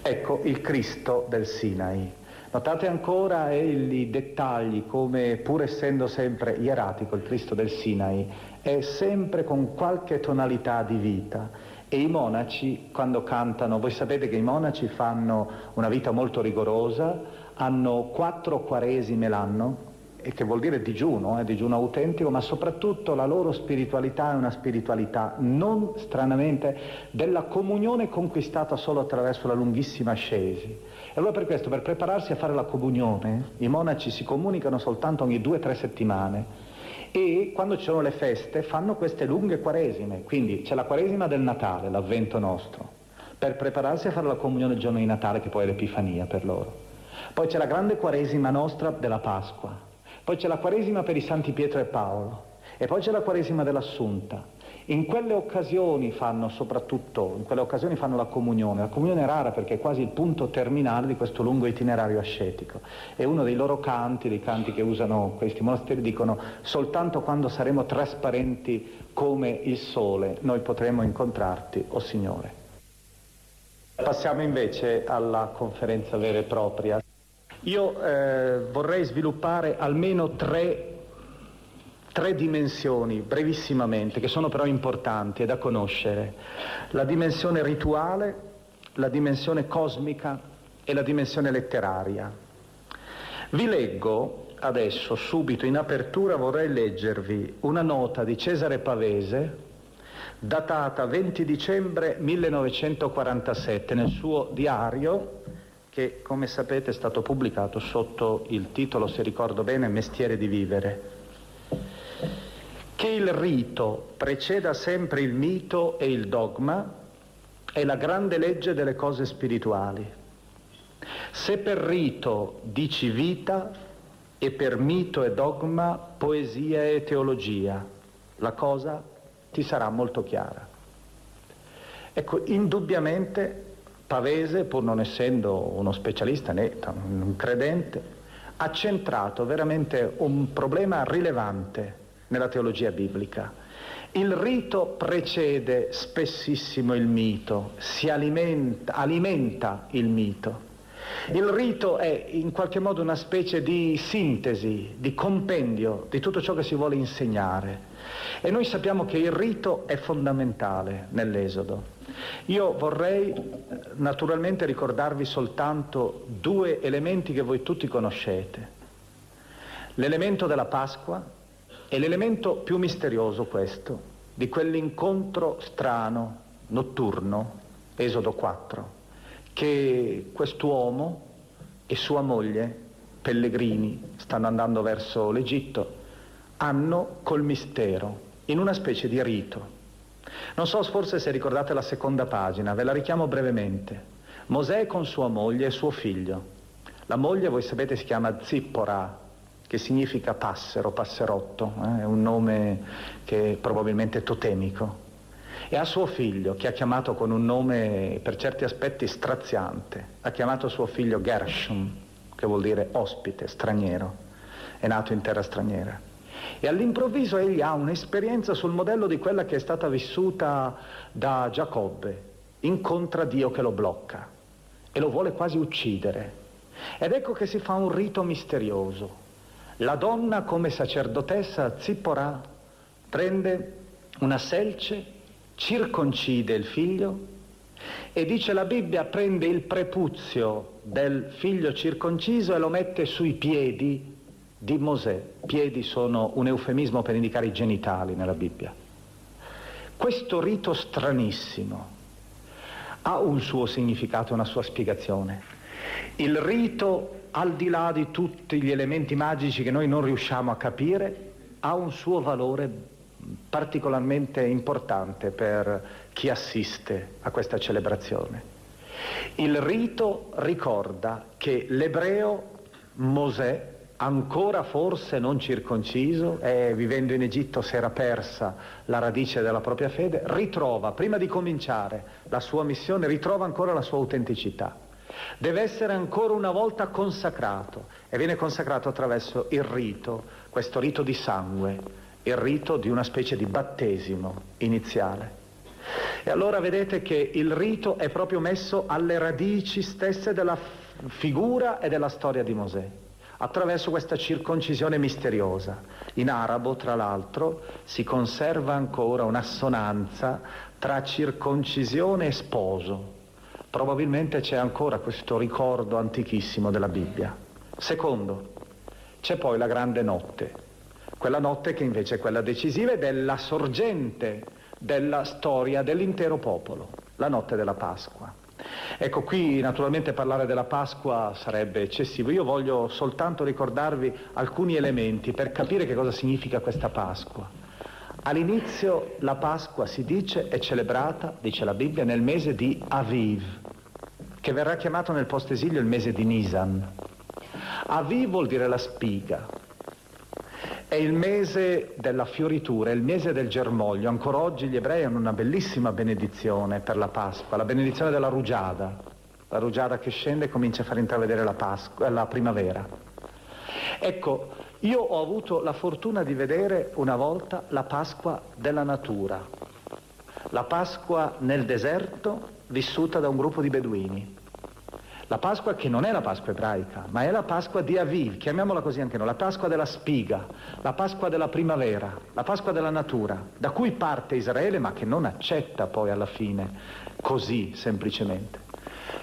Ecco il Cristo del Sinai. Notate ancora i dettagli come pur essendo sempre ieratico il Cristo del Sinai è sempre con qualche tonalità di vita e i monaci quando cantano, voi sapete che i monaci fanno una vita molto rigorosa, hanno quattro quaresime l'anno, e che vuol dire digiuno, eh, digiuno autentico, ma soprattutto la loro spiritualità è una spiritualità non stranamente della comunione conquistata solo attraverso la lunghissima ascesi. E allora per questo, per prepararsi a fare la comunione, i monaci si comunicano soltanto ogni due o tre settimane e quando ci sono le feste fanno queste lunghe quaresime, quindi c'è la quaresima del Natale, l'avvento nostro, per prepararsi a fare la comunione il giorno di Natale che poi è l'Epifania per loro. Poi c'è la grande quaresima nostra della Pasqua, poi c'è la Quaresima per i Santi Pietro e Paolo e poi c'è la Quaresima dell'Assunta. In quelle occasioni fanno soprattutto, in quelle occasioni fanno la comunione. La comunione è rara perché è quasi il punto terminale di questo lungo itinerario ascetico. E uno dei loro canti, dei canti che usano questi monasteri, dicono soltanto quando saremo trasparenti come il sole noi potremo incontrarti, o oh Signore. Passiamo invece alla conferenza vera e propria. Io eh, vorrei sviluppare almeno tre, tre dimensioni, brevissimamente, che sono però importanti e da conoscere. La dimensione rituale, la dimensione cosmica e la dimensione letteraria. Vi leggo adesso, subito in apertura, vorrei leggervi una nota di Cesare Pavese, datata 20 dicembre 1947 nel suo diario che come sapete è stato pubblicato sotto il titolo, se ricordo bene, Mestiere di vivere. Che il rito preceda sempre il mito e il dogma è la grande legge delle cose spirituali. Se per rito dici vita e per mito e dogma poesia e teologia, la cosa ti sarà molto chiara. Ecco, indubbiamente Pavese, pur non essendo uno specialista né un credente, ha centrato veramente un problema rilevante nella teologia biblica. Il rito precede spessissimo il mito, si alimenta, alimenta il mito. Il rito è in qualche modo una specie di sintesi, di compendio di tutto ciò che si vuole insegnare. E noi sappiamo che il rito è fondamentale nell'Esodo. Io vorrei eh, naturalmente ricordarvi soltanto due elementi che voi tutti conoscete. L'elemento della Pasqua e l'elemento più misterioso questo, di quell'incontro strano, notturno, Esodo 4, che quest'uomo e sua moglie, pellegrini, stanno andando verso l'Egitto, hanno col mistero, in una specie di rito. Non so forse se ricordate la seconda pagina, ve la richiamo brevemente. Mosè con sua moglie e suo figlio. La moglie, voi sapete, si chiama Zippora, che significa passero, passerotto, eh? è un nome che è probabilmente totemico. E ha suo figlio, che ha chiamato con un nome per certi aspetti straziante, ha chiamato suo figlio Gershom, che vuol dire ospite, straniero, è nato in terra straniera. E all'improvviso egli ha un'esperienza sul modello di quella che è stata vissuta da Giacobbe, incontra Dio che lo blocca e lo vuole quasi uccidere. Ed ecco che si fa un rito misterioso. La donna come sacerdotessa Zippora prende una selce, circoncide il figlio e dice la Bibbia prende il prepuzio del figlio circonciso e lo mette sui piedi di Mosè. Piedi sono un eufemismo per indicare i genitali nella Bibbia. Questo rito stranissimo ha un suo significato, una sua spiegazione. Il rito, al di là di tutti gli elementi magici che noi non riusciamo a capire, ha un suo valore particolarmente importante per chi assiste a questa celebrazione. Il rito ricorda che l'ebreo Mosè ancora forse non circonciso e vivendo in Egitto si era persa la radice della propria fede, ritrova, prima di cominciare la sua missione, ritrova ancora la sua autenticità. Deve essere ancora una volta consacrato e viene consacrato attraverso il rito, questo rito di sangue, il rito di una specie di battesimo iniziale. E allora vedete che il rito è proprio messo alle radici stesse della figura e della storia di Mosè attraverso questa circoncisione misteriosa. In arabo, tra l'altro, si conserva ancora un'assonanza tra circoncisione e sposo. Probabilmente c'è ancora questo ricordo antichissimo della Bibbia. Secondo, c'è poi la grande notte, quella notte che invece è quella decisiva ed è la sorgente della storia dell'intero popolo, la notte della Pasqua. Ecco, qui naturalmente parlare della Pasqua sarebbe eccessivo. Io voglio soltanto ricordarvi alcuni elementi per capire che cosa significa questa Pasqua. All'inizio la Pasqua si dice è celebrata, dice la Bibbia, nel mese di Aviv, che verrà chiamato nel post-esilio il mese di Nisan. Aviv vuol dire la spiga, è il mese della fioritura, è il mese del germoglio. Ancora oggi gli ebrei hanno una bellissima benedizione per la Pasqua, la benedizione della rugiada. La rugiada che scende e comincia a far intravedere la, Pasqua, la primavera. Ecco, io ho avuto la fortuna di vedere una volta la Pasqua della natura, la Pasqua nel deserto vissuta da un gruppo di beduini. La Pasqua che non è la Pasqua ebraica, ma è la Pasqua di Aviv, chiamiamola così anche noi, la Pasqua della spiga, la Pasqua della primavera, la Pasqua della natura, da cui parte Israele ma che non accetta poi alla fine così semplicemente.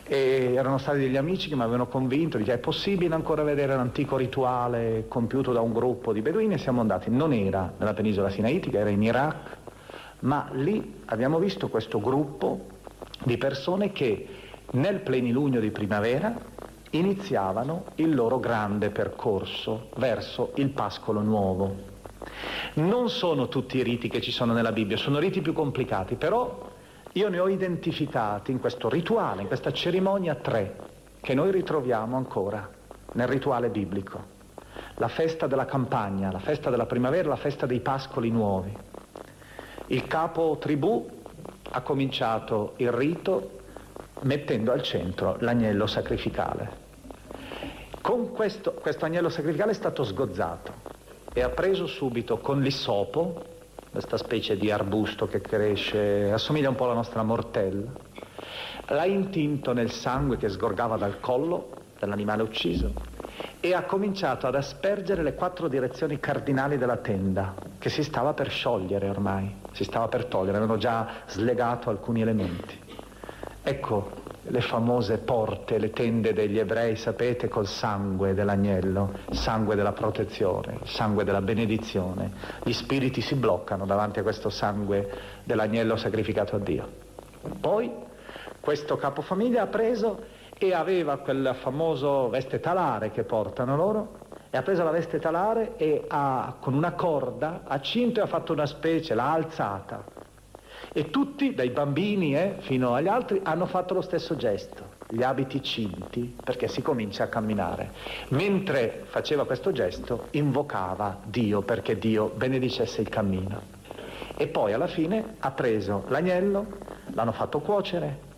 E erano stati degli amici che mi avevano convinto, dice è possibile ancora vedere l'antico rituale compiuto da un gruppo di beduini e siamo andati, non era nella penisola sinaitica, era in Iraq, ma lì abbiamo visto questo gruppo di persone che nel plenilunio di primavera iniziavano il loro grande percorso verso il pascolo nuovo. Non sono tutti i riti che ci sono nella Bibbia, sono riti più complicati, però io ne ho identificati in questo rituale, in questa cerimonia tre, che noi ritroviamo ancora nel rituale biblico. La festa della campagna, la festa della primavera, la festa dei pascoli nuovi. Il capo tribù ha cominciato il rito mettendo al centro l'agnello sacrificale. Con questo, questo agnello sacrificale è stato sgozzato e ha preso subito con l'issopo, questa specie di arbusto che cresce, assomiglia un po' alla nostra mortella, l'ha intinto nel sangue che sgorgava dal collo dell'animale ucciso e ha cominciato ad aspergere le quattro direzioni cardinali della tenda, che si stava per sciogliere ormai, si stava per togliere, avevano già slegato alcuni elementi. Ecco le famose porte, le tende degli ebrei, sapete, col sangue dell'agnello, sangue della protezione, sangue della benedizione. Gli spiriti si bloccano davanti a questo sangue dell'agnello sacrificato a Dio. Poi questo capofamiglia ha preso e aveva quel famoso veste talare che portano loro, e ha preso la veste talare e ha, con una corda, ha cinto e ha fatto una specie, l'ha alzata e tutti, dai bambini eh, fino agli altri, hanno fatto lo stesso gesto, gli abiti cinti, perché si comincia a camminare. Mentre faceva questo gesto, invocava Dio perché Dio benedicesse il cammino. E poi alla fine ha preso l'agnello, l'hanno fatto cuocere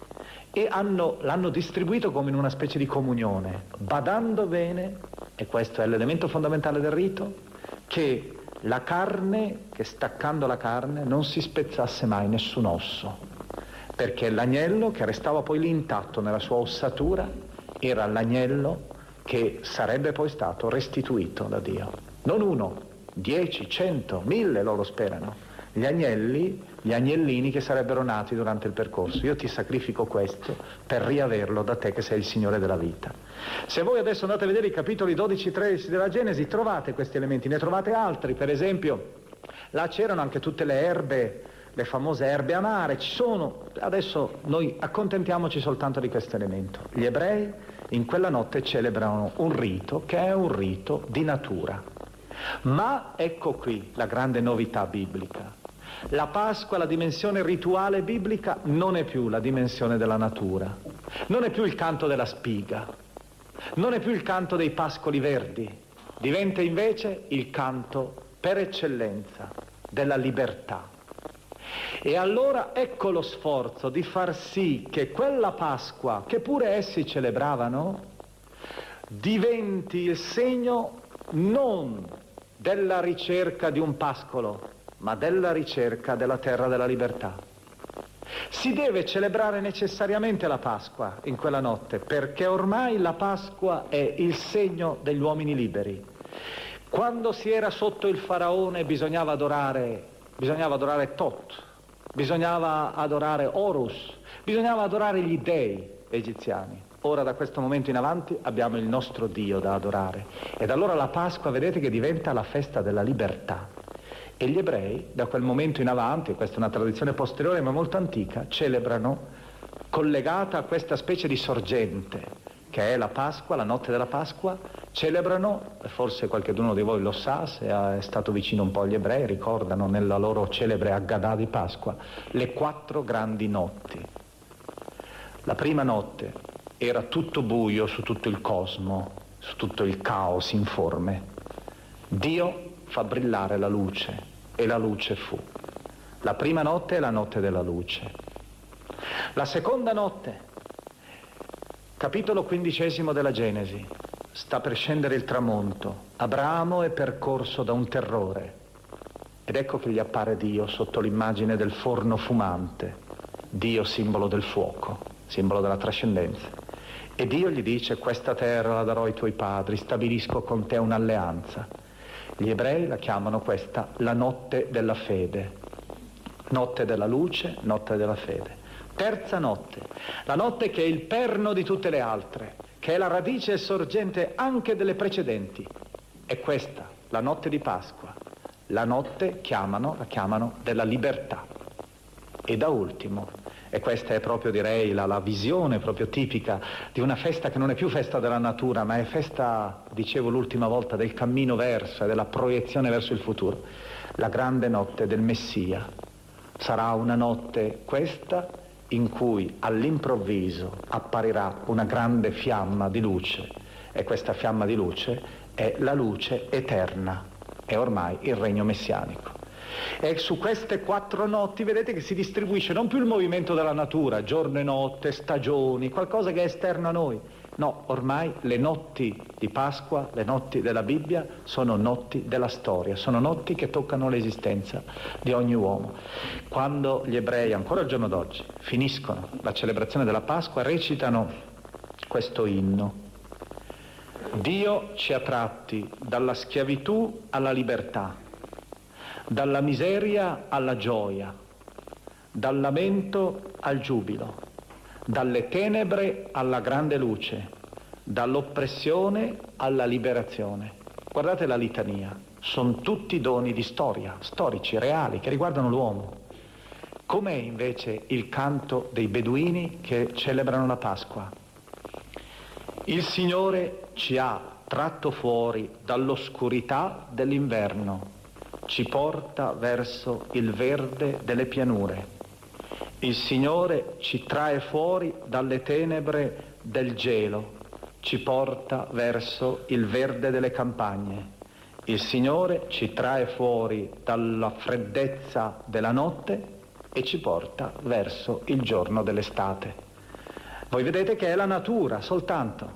e hanno, l'hanno distribuito come in una specie di comunione, badando bene, e questo è l'elemento fondamentale del rito, che la carne, che staccando la carne, non si spezzasse mai nessun osso, perché l'agnello che restava poi lì intatto nella sua ossatura era l'agnello che sarebbe poi stato restituito da Dio. Non uno, dieci, cento, mille loro sperano. Gli agnelli, gli agnellini che sarebbero nati durante il percorso. Io ti sacrifico questo per riaverlo da te che sei il Signore della vita. Se voi adesso andate a vedere i capitoli 12 e 13 della Genesi, trovate questi elementi, ne trovate altri, per esempio, là c'erano anche tutte le erbe, le famose erbe amare, ci sono, adesso noi accontentiamoci soltanto di questo elemento. Gli ebrei in quella notte celebrano un rito che è un rito di natura. Ma ecco qui la grande novità biblica. La Pasqua, la dimensione rituale biblica, non è più la dimensione della natura, non è più il canto della spiga, non è più il canto dei pascoli verdi, diventa invece il canto per eccellenza della libertà. E allora ecco lo sforzo di far sì che quella Pasqua, che pure essi celebravano, diventi il segno non della ricerca di un pascolo, ma della ricerca della terra della libertà. Si deve celebrare necessariamente la Pasqua in quella notte, perché ormai la Pasqua è il segno degli uomini liberi. Quando si era sotto il faraone bisognava adorare, bisognava adorare Tot, bisognava adorare Horus, bisognava adorare gli dei egiziani. Ora da questo momento in avanti abbiamo il nostro Dio da adorare. Ed allora la Pasqua vedete che diventa la festa della libertà. E gli ebrei, da quel momento in avanti, questa è una tradizione posteriore ma molto antica, celebrano collegata a questa specie di sorgente che è la Pasqua, la notte della Pasqua, celebrano, forse qualcuno di voi lo sa, se è stato vicino un po' agli ebrei, ricordano nella loro celebre Aggadah di Pasqua, le quattro grandi notti. La prima notte era tutto buio su tutto il cosmo, su tutto il caos informe. Dio fa brillare la luce e la luce fu. La prima notte è la notte della luce. La seconda notte, capitolo quindicesimo della Genesi, sta per scendere il tramonto. Abramo è percorso da un terrore. Ed ecco che gli appare Dio sotto l'immagine del forno fumante, Dio simbolo del fuoco, simbolo della trascendenza. E Dio gli dice, questa terra la darò ai tuoi padri, stabilisco con te un'alleanza. Gli ebrei la chiamano questa la notte della fede, notte della luce, notte della fede. Terza notte, la notte che è il perno di tutte le altre, che è la radice e sorgente anche delle precedenti. È questa, la notte di Pasqua, la notte chiamano, la chiamano della libertà. E da ultimo, e questa è proprio direi la, la, visione proprio tipica di una festa che non è più festa della natura, ma è festa, dicevo l'ultima volta, del cammino verso e della proiezione verso il futuro. La grande notte del Messia. Sarà una notte questa in cui all'improvviso apparirà una grande fiamma di luce e questa fiamma di luce è la luce eterna, è ormai il regno messianico. E su queste quattro notti vedete che si distribuisce non più il movimento della natura, giorno e notte, stagioni, qualcosa che è esterno a noi. No, ormai le notti di Pasqua, le notti della Bibbia sono notti della storia, sono notti che toccano l'esistenza di ogni uomo. Quando gli ebrei, ancora al giorno d'oggi, finiscono la celebrazione della Pasqua, recitano questo inno. Dio ci ha tratti dalla schiavitù alla libertà, dalla miseria alla gioia, dal lamento al giubilo, dalle tenebre alla grande luce, dall'oppressione alla liberazione. Guardate la litania, sono tutti doni di storia, storici, reali, che riguardano l'uomo. Com'è invece il canto dei beduini che celebrano la Pasqua? Il Signore ci ha tratto fuori dall'oscurità dell'inverno, ci porta verso il verde delle pianure. Il Signore ci trae fuori dalle tenebre del gelo, ci porta verso il verde delle campagne. Il Signore ci trae fuori dalla freddezza della notte e ci porta verso il giorno dell'estate. Voi vedete che è la natura soltanto.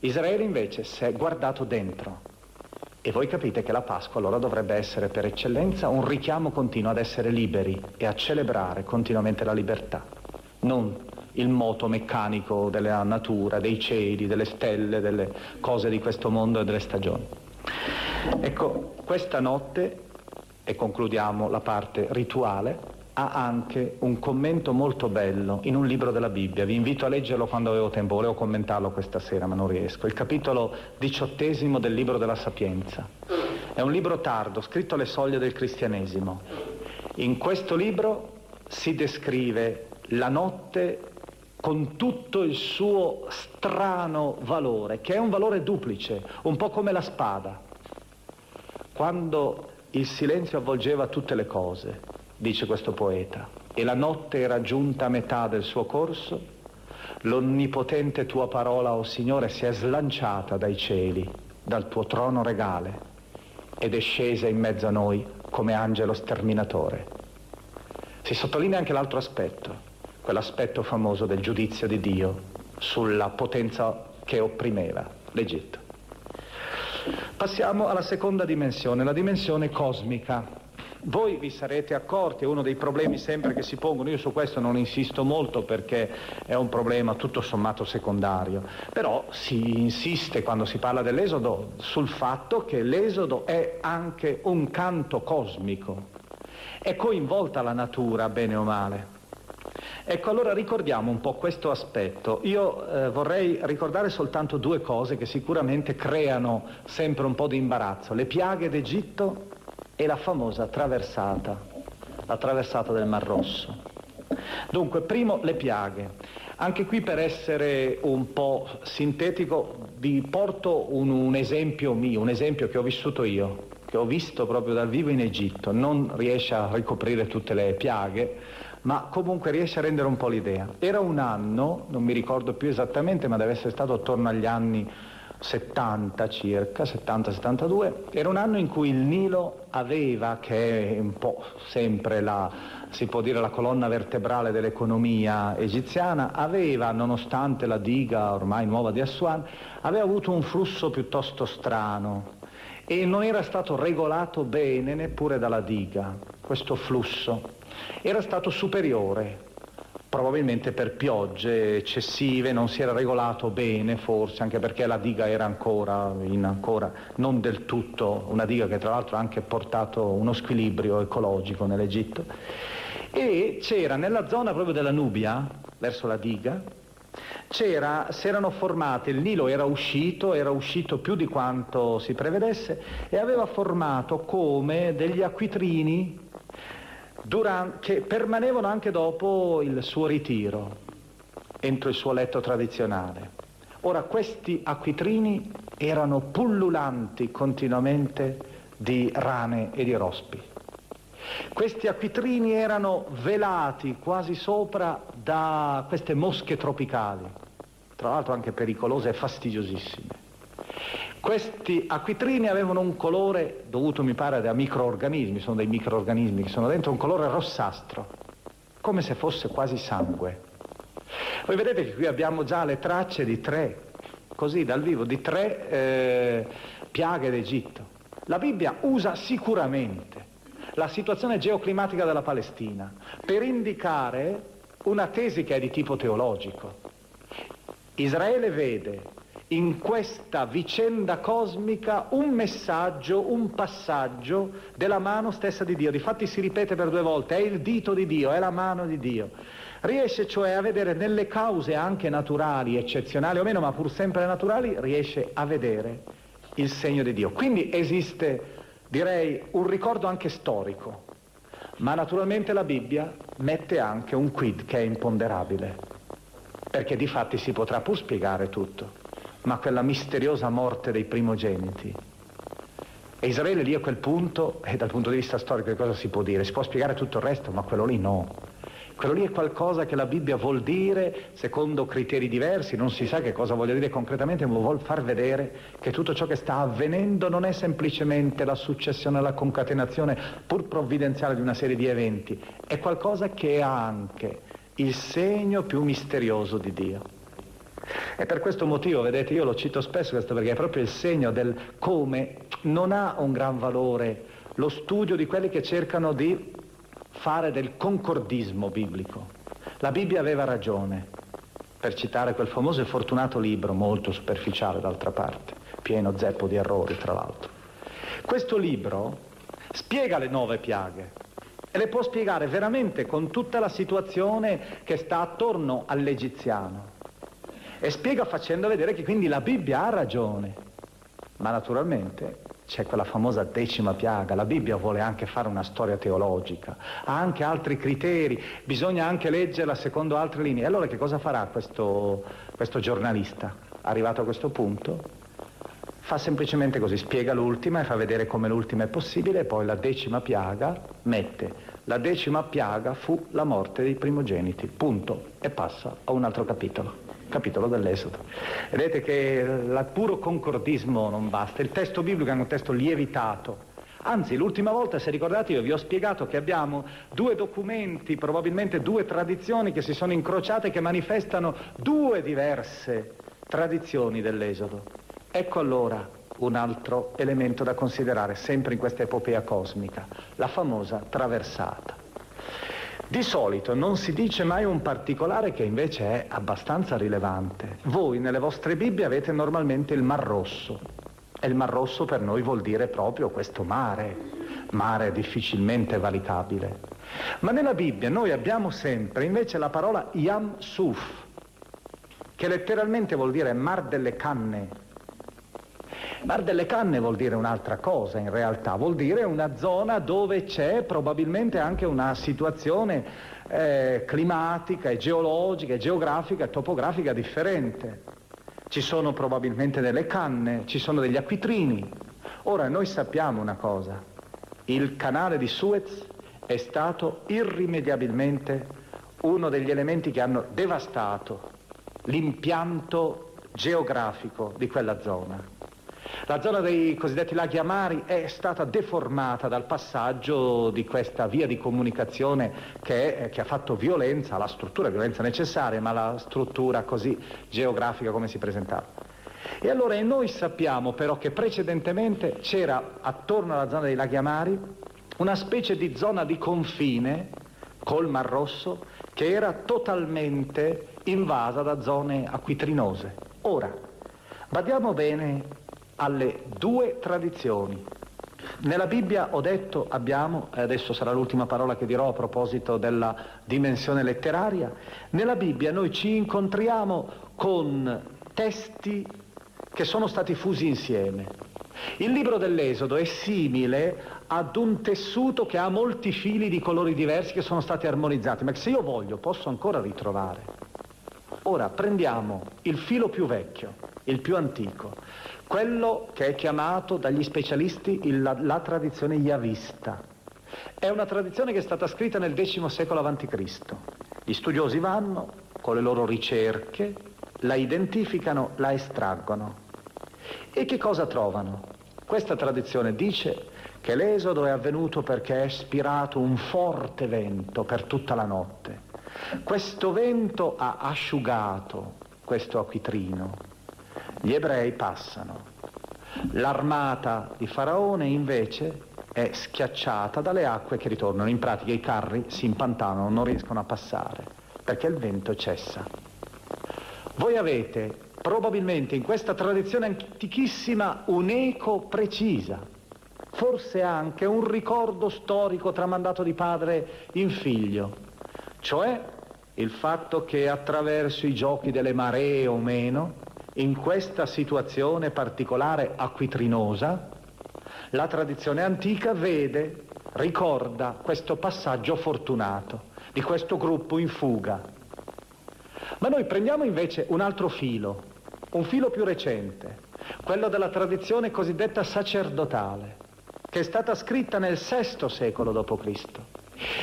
Israele invece si è guardato dentro. E voi capite che la Pasqua allora dovrebbe essere per eccellenza un richiamo continuo ad essere liberi e a celebrare continuamente la libertà, non il moto meccanico della natura, dei cieli, delle stelle, delle cose di questo mondo e delle stagioni. Ecco, questa notte, e concludiamo la parte rituale, ha anche un commento molto bello in un libro della Bibbia. Vi invito a leggerlo quando avevo tempo, volevo commentarlo questa sera ma non riesco. Il capitolo diciottesimo del libro della Sapienza. È un libro tardo, scritto alle soglie del cristianesimo. In questo libro si descrive la notte con tutto il suo strano valore, che è un valore duplice, un po' come la spada. Quando il silenzio avvolgeva tutte le cose, dice questo poeta, e la notte era giunta a metà del suo corso, l'onnipotente tua parola, o oh Signore, si è slanciata dai cieli, dal tuo trono regale, ed è scesa in mezzo a noi come angelo sterminatore. Si sottolinea anche l'altro aspetto, quell'aspetto famoso del giudizio di Dio sulla potenza che opprimeva l'Egitto. Passiamo alla seconda dimensione, la dimensione cosmica. Voi vi sarete accorti, è uno dei problemi sempre che si pongono, io su questo non insisto molto perché è un problema tutto sommato secondario, però si insiste quando si parla dell'esodo sul fatto che l'esodo è anche un canto cosmico, è coinvolta la natura, bene o male. Ecco, allora ricordiamo un po' questo aspetto. Io eh, vorrei ricordare soltanto due cose che sicuramente creano sempre un po' di imbarazzo. Le piaghe d'Egitto e la famosa traversata, la traversata del Mar Rosso. Dunque, primo le piaghe. Anche qui per essere un po' sintetico vi porto un, un esempio mio, un esempio che ho vissuto io, che ho visto proprio dal vivo in Egitto. Non riesce a ricoprire tutte le piaghe, ma comunque riesce a rendere un po' l'idea. Era un anno, non mi ricordo più esattamente, ma deve essere stato attorno agli anni 70 circa, 70-72, era un anno in cui il Nilo aveva, che è un po' sempre la, si può dire la colonna vertebrale dell'economia egiziana, aveva, nonostante la diga ormai nuova di Aswan, aveva avuto un flusso piuttosto strano e non era stato regolato bene neppure dalla diga, questo flusso. Era stato superiore, probabilmente per piogge eccessive, non si era regolato bene forse, anche perché la diga era ancora, in ancora non del tutto, una diga che tra l'altro ha anche portato uno squilibrio ecologico nell'Egitto. E c'era nella zona proprio della Nubia, verso la diga, c'era, si erano formate, il Nilo era uscito, era uscito più di quanto si prevedesse e aveva formato come degli acquitrini durante, che permanevano anche dopo il suo ritiro, entro il suo letto tradizionale. Ora questi acquitrini erano pullulanti continuamente di rane e di rospi. Questi acquitrini erano velati quasi sopra da queste mosche tropicali, tra l'altro anche pericolose e fastidiosissime. Questi acquitrini avevano un colore dovuto, mi pare, da microorganismi, sono dei microorganismi che sono dentro, un colore rossastro, come se fosse quasi sangue. Voi vedete che qui abbiamo già le tracce di tre, così dal vivo, di tre eh, piaghe d'Egitto. La Bibbia usa sicuramente la situazione geoclimatica della Palestina per indicare una tesi che è di tipo teologico. Israele vede in questa vicenda cosmica un messaggio, un passaggio della mano stessa di Dio. Difatti si ripete per due volte, è il dito di Dio, è la mano di Dio. Riesce cioè a vedere nelle cause anche naturali, eccezionali o meno, ma pur sempre naturali, riesce a vedere il segno di Dio. Quindi esiste, direi, un ricordo anche storico, ma naturalmente la Bibbia mette anche un quid che è imponderabile, perché di fatti si potrà pur spiegare tutto ma quella misteriosa morte dei primogeniti. E Israele lì a quel punto, e dal punto di vista storico che cosa si può dire? Si può spiegare tutto il resto, ma quello lì no. Quello lì è qualcosa che la Bibbia vuol dire secondo criteri diversi, non si sa che cosa voglia dire concretamente, ma vuol far vedere che tutto ciò che sta avvenendo non è semplicemente la successione, la concatenazione pur provvidenziale di una serie di eventi, è qualcosa che ha anche il segno più misterioso di Dio. E per questo motivo, vedete, io lo cito spesso questo perché è proprio il segno del come non ha un gran valore lo studio di quelli che cercano di fare del concordismo biblico. La Bibbia aveva ragione, per citare quel famoso e fortunato libro, molto superficiale d'altra parte, pieno zeppo di errori tra l'altro. Questo libro spiega le nove piaghe e le può spiegare veramente con tutta la situazione che sta attorno all'egiziano e spiega facendo vedere che quindi la Bibbia ha ragione. Ma naturalmente c'è quella famosa decima piaga, la Bibbia vuole anche fare una storia teologica, ha anche altri criteri, bisogna anche leggerla secondo altre linee. Allora che cosa farà questo, questo giornalista? Arrivato a questo punto? Fa semplicemente così, spiega l'ultima e fa vedere come l'ultima è possibile. E poi la decima piaga mette, la decima piaga fu la morte dei primogeniti, punto, e passa a un altro capitolo capitolo dell'Esodo. Vedete che il puro concordismo non basta, il testo biblico è un testo lievitato. Anzi, l'ultima volta, se ricordate, io vi ho spiegato che abbiamo due documenti, probabilmente due tradizioni che si sono incrociate che manifestano due diverse tradizioni dell'Esodo. Ecco allora un altro elemento da considerare sempre in questa epopea cosmica, la famosa traversata. Di solito non si dice mai un particolare che invece è abbastanza rilevante. Voi nelle vostre Bibbie avete normalmente il Mar Rosso e il Mar Rosso per noi vuol dire proprio questo mare, mare difficilmente valicabile. Ma nella Bibbia noi abbiamo sempre invece la parola Yam Suf, che letteralmente vuol dire Mar delle Canne, Mar delle Canne vuol dire un'altra cosa in realtà, vuol dire una zona dove c'è probabilmente anche una situazione eh, climatica e geologica e geografica e topografica differente. Ci sono probabilmente delle canne, ci sono degli acquitrini. Ora noi sappiamo una cosa, il canale di Suez è stato irrimediabilmente uno degli elementi che hanno devastato l'impianto geografico di quella zona. La zona dei cosiddetti laghi amari è stata deformata dal passaggio di questa via di comunicazione che, è, che ha fatto violenza alla struttura, violenza necessaria, ma alla struttura così geografica come si presentava. E allora noi sappiamo però che precedentemente c'era attorno alla zona dei laghi amari una specie di zona di confine col Mar Rosso che era totalmente invasa da zone acquitrinose. Ora, badiamo bene alle due tradizioni. Nella Bibbia ho detto abbiamo, e adesso sarà l'ultima parola che dirò a proposito della dimensione letteraria, nella Bibbia noi ci incontriamo con testi che sono stati fusi insieme. Il libro dell'Esodo è simile ad un tessuto che ha molti fili di colori diversi che sono stati armonizzati, ma se io voglio posso ancora ritrovare. Ora prendiamo il filo più vecchio, il più antico, quello che è chiamato dagli specialisti il, la, la, tradizione yavista. È una tradizione che è stata scritta nel X secolo a.C. Gli studiosi vanno con le loro ricerche, la identificano, la estraggono. E che cosa trovano? Questa tradizione dice che l'esodo è avvenuto perché è spirato un forte vento per tutta la notte. Questo vento ha asciugato questo acquitrino gli ebrei passano. L'armata di Faraone invece è schiacciata dalle acque che ritornano. In pratica i carri si impantanano, non riescono a passare perché il vento cessa. Voi avete probabilmente in questa tradizione antichissima un'eco precisa, forse anche un ricordo storico tramandato di padre in figlio, cioè il fatto che attraverso i giochi delle maree o meno, in questa situazione particolare acquitrinosa, la tradizione antica vede, ricorda questo passaggio fortunato di questo gruppo in fuga. Ma noi prendiamo invece un altro filo, un filo più recente, quello della tradizione cosiddetta sacerdotale, che è stata scritta nel VI secolo d.C.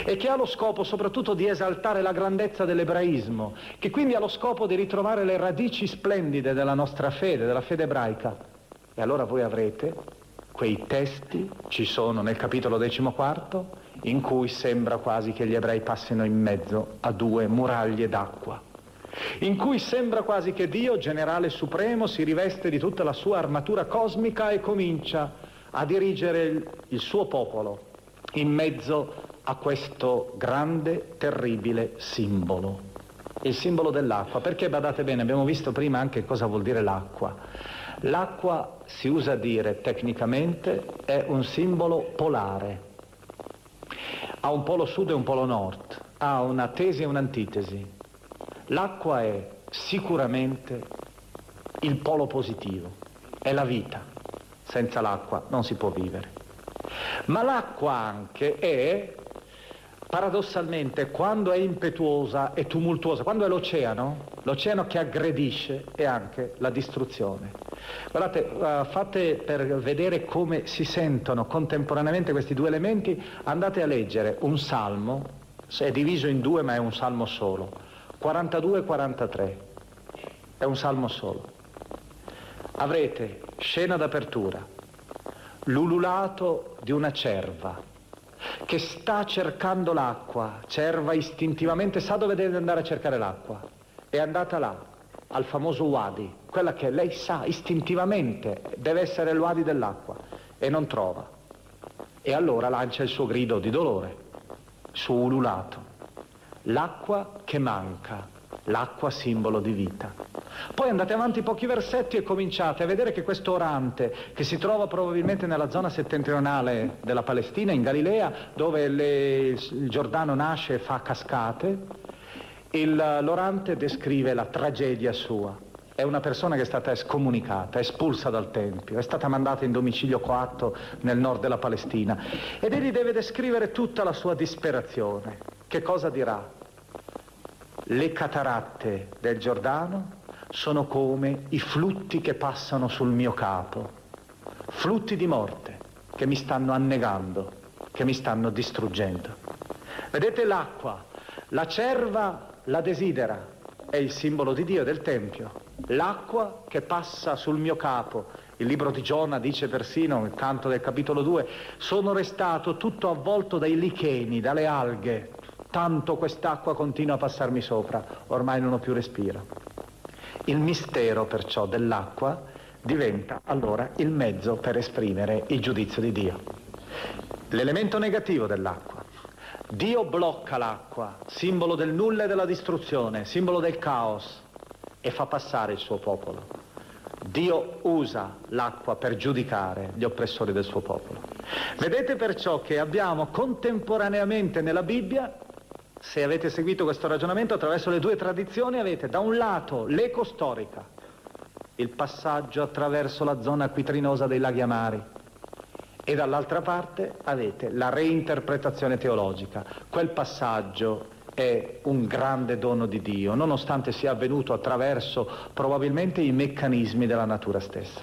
e che ha lo scopo soprattutto di esaltare la grandezza dell'ebraismo, che quindi ha lo scopo di ritrovare le radici splendide della nostra fede, della fede ebraica. E allora voi avrete quei testi, ci sono nel capitolo XIV, in cui sembra quasi che gli ebrei passino in mezzo a due muraglie d'acqua in cui sembra quasi che Dio, generale supremo, si riveste di tutta la sua armatura cosmica e comincia a dirigere il suo popolo in mezzo a questo grande, terribile simbolo, il simbolo dell'acqua. Perché badate bene, abbiamo visto prima anche cosa vuol dire l'acqua. L'acqua, si usa dire tecnicamente, è un simbolo polare. Ha un polo sud e un polo nord, ha una tesi e un'antitesi. L'acqua è sicuramente il polo positivo, è la vita. Senza l'acqua non si può vivere. Ma l'acqua anche è, paradossalmente, quando è impetuosa e tumultuosa, quando è l'oceano, l'oceano che aggredisce è anche la distruzione. Guardate, uh, fate per vedere come si sentono contemporaneamente questi due elementi, andate a leggere un salmo, è diviso in due ma è un salmo solo 42 e 43. È un salmo solo. Avrete scena d'apertura, l'ululato di una cerva che sta cercando l'acqua, cerva istintivamente sa dove deve andare a cercare l'acqua. È andata là, al famoso Wadi, quella che lei sa istintivamente deve essere il Wadi dell'acqua. E non trova. E allora lancia il suo grido di dolore, suo ululato l'acqua che manca, l'acqua simbolo di vita. Poi andate avanti pochi versetti e cominciate a vedere che questo orante, che si trova probabilmente nella zona settentrionale della Palestina, in Galilea, dove le, il Giordano nasce e fa cascate, il, l'orante descrive la tragedia sua. È una persona che è stata escomunicata, espulsa dal Tempio, è stata mandata in domicilio coatto nel nord della Palestina ed egli deve descrivere tutta la sua disperazione. Che cosa dirà? Le cataratte del Giordano sono come i flutti che passano sul mio capo, flutti di morte che mi stanno annegando, che mi stanno distruggendo. Vedete l'acqua, la cerva la desidera, è il simbolo di Dio, del Tempio. L'acqua che passa sul mio capo, il libro di Giona dice persino, nel canto del capitolo 2, sono restato tutto avvolto dai licheni, dalle alghe, tanto quest'acqua continua a passarmi sopra, ormai non ho più respiro. Il mistero perciò dell'acqua diventa allora il mezzo per esprimere il giudizio di Dio. L'elemento negativo dell'acqua Dio blocca l'acqua, simbolo del nulla e della distruzione, simbolo del caos, e fa passare il suo popolo. Dio usa l'acqua per giudicare gli oppressori del suo popolo. Vedete perciò che abbiamo contemporaneamente nella Bibbia, se avete seguito questo ragionamento attraverso le due tradizioni, avete da un lato l'eco storica, il passaggio attraverso la zona acquitrinosa dei laghi amari, e dall'altra parte avete la reinterpretazione teologica. Quel passaggio è un grande dono di Dio, nonostante sia avvenuto attraverso probabilmente i meccanismi della natura stessa.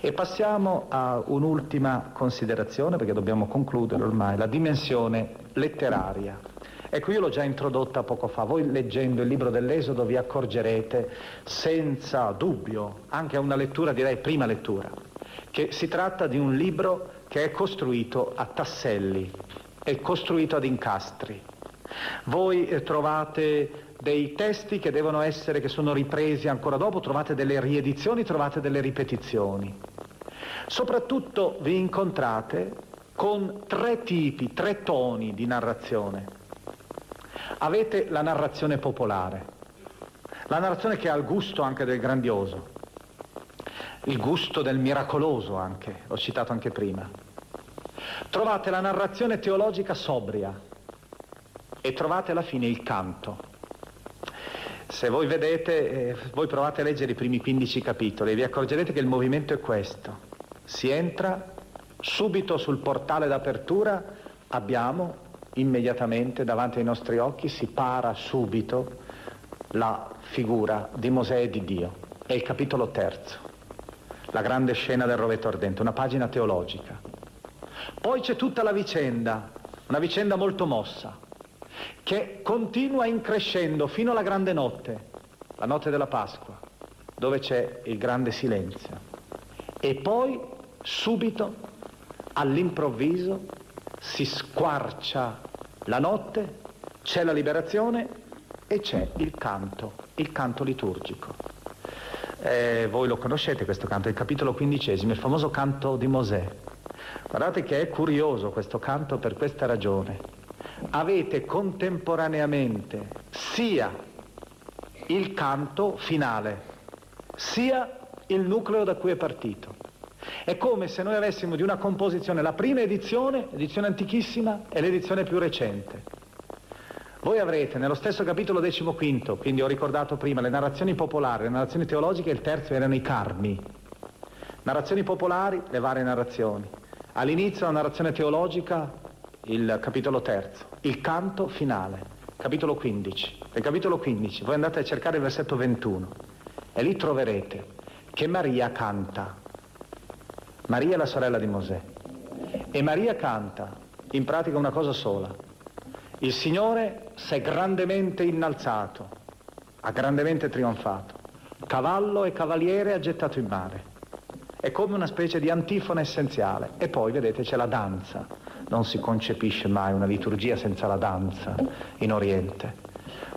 E passiamo a un'ultima considerazione, perché dobbiamo concludere ormai, la dimensione letteraria. Ecco, io l'ho già introdotta poco fa, voi leggendo il libro dell'Esodo vi accorgerete senza dubbio, anche a una lettura, direi prima lettura, che si tratta di un libro che è costruito a tasselli, è costruito ad incastri. Voi eh, trovate dei testi che devono essere, che sono ripresi ancora dopo, trovate delle riedizioni, trovate delle ripetizioni. Soprattutto vi incontrate con tre tipi, tre toni di narrazione. Avete la narrazione popolare, La narrazione che ha il gusto anche del grandioso, il gusto del miracoloso anche, ho citato anche prima. Trovate la narrazione teologica sobria e trovate alla fine il canto. Se voi vedete, eh, voi provate a leggere i primi 15 capitoli e vi accorgerete che il movimento è questo. Si entra, subito sul portale d'apertura abbiamo immediatamente davanti ai nostri occhi, si para subito la figura di Mosè e di Dio. È il capitolo terzo, la grande scena del rovetto ardente, una pagina teologica. Poi c'è tutta la vicenda, una vicenda molto mossa, che continua increscendo fino alla grande notte, la notte della Pasqua, dove c'è il grande silenzio. E poi, subito, all'improvviso, si squarcia la notte, c'è la liberazione e c'è il canto, il canto liturgico. Eh, voi lo conoscete questo canto, il capitolo quindicesimo, il famoso canto di Mosè. Guardate che è curioso questo canto per questa ragione avete contemporaneamente sia il canto finale, sia il nucleo da cui è partito. È come se noi avessimo di una composizione la prima edizione, edizione antichissima, e l'edizione più recente. Voi avrete nello stesso capitolo decimoquinto, quindi ho ricordato prima, le narrazioni popolari, le narrazioni teologiche, il terzo erano i carmi. Narrazioni popolari, le varie narrazioni. All'inizio la narrazione teologica, il capitolo terzo, il canto finale, capitolo 15. Nel capitolo 15 voi andate a cercare il versetto 21 e lì troverete che Maria canta. Maria è la sorella di Mosè. E Maria canta in pratica una cosa sola. Il Signore si è grandemente innalzato, ha grandemente trionfato. Cavallo e cavaliere ha gettato in mare. È come una specie di antifona essenziale. E poi, vedete, c'è la danza non si concepisce mai una liturgia senza la danza in Oriente.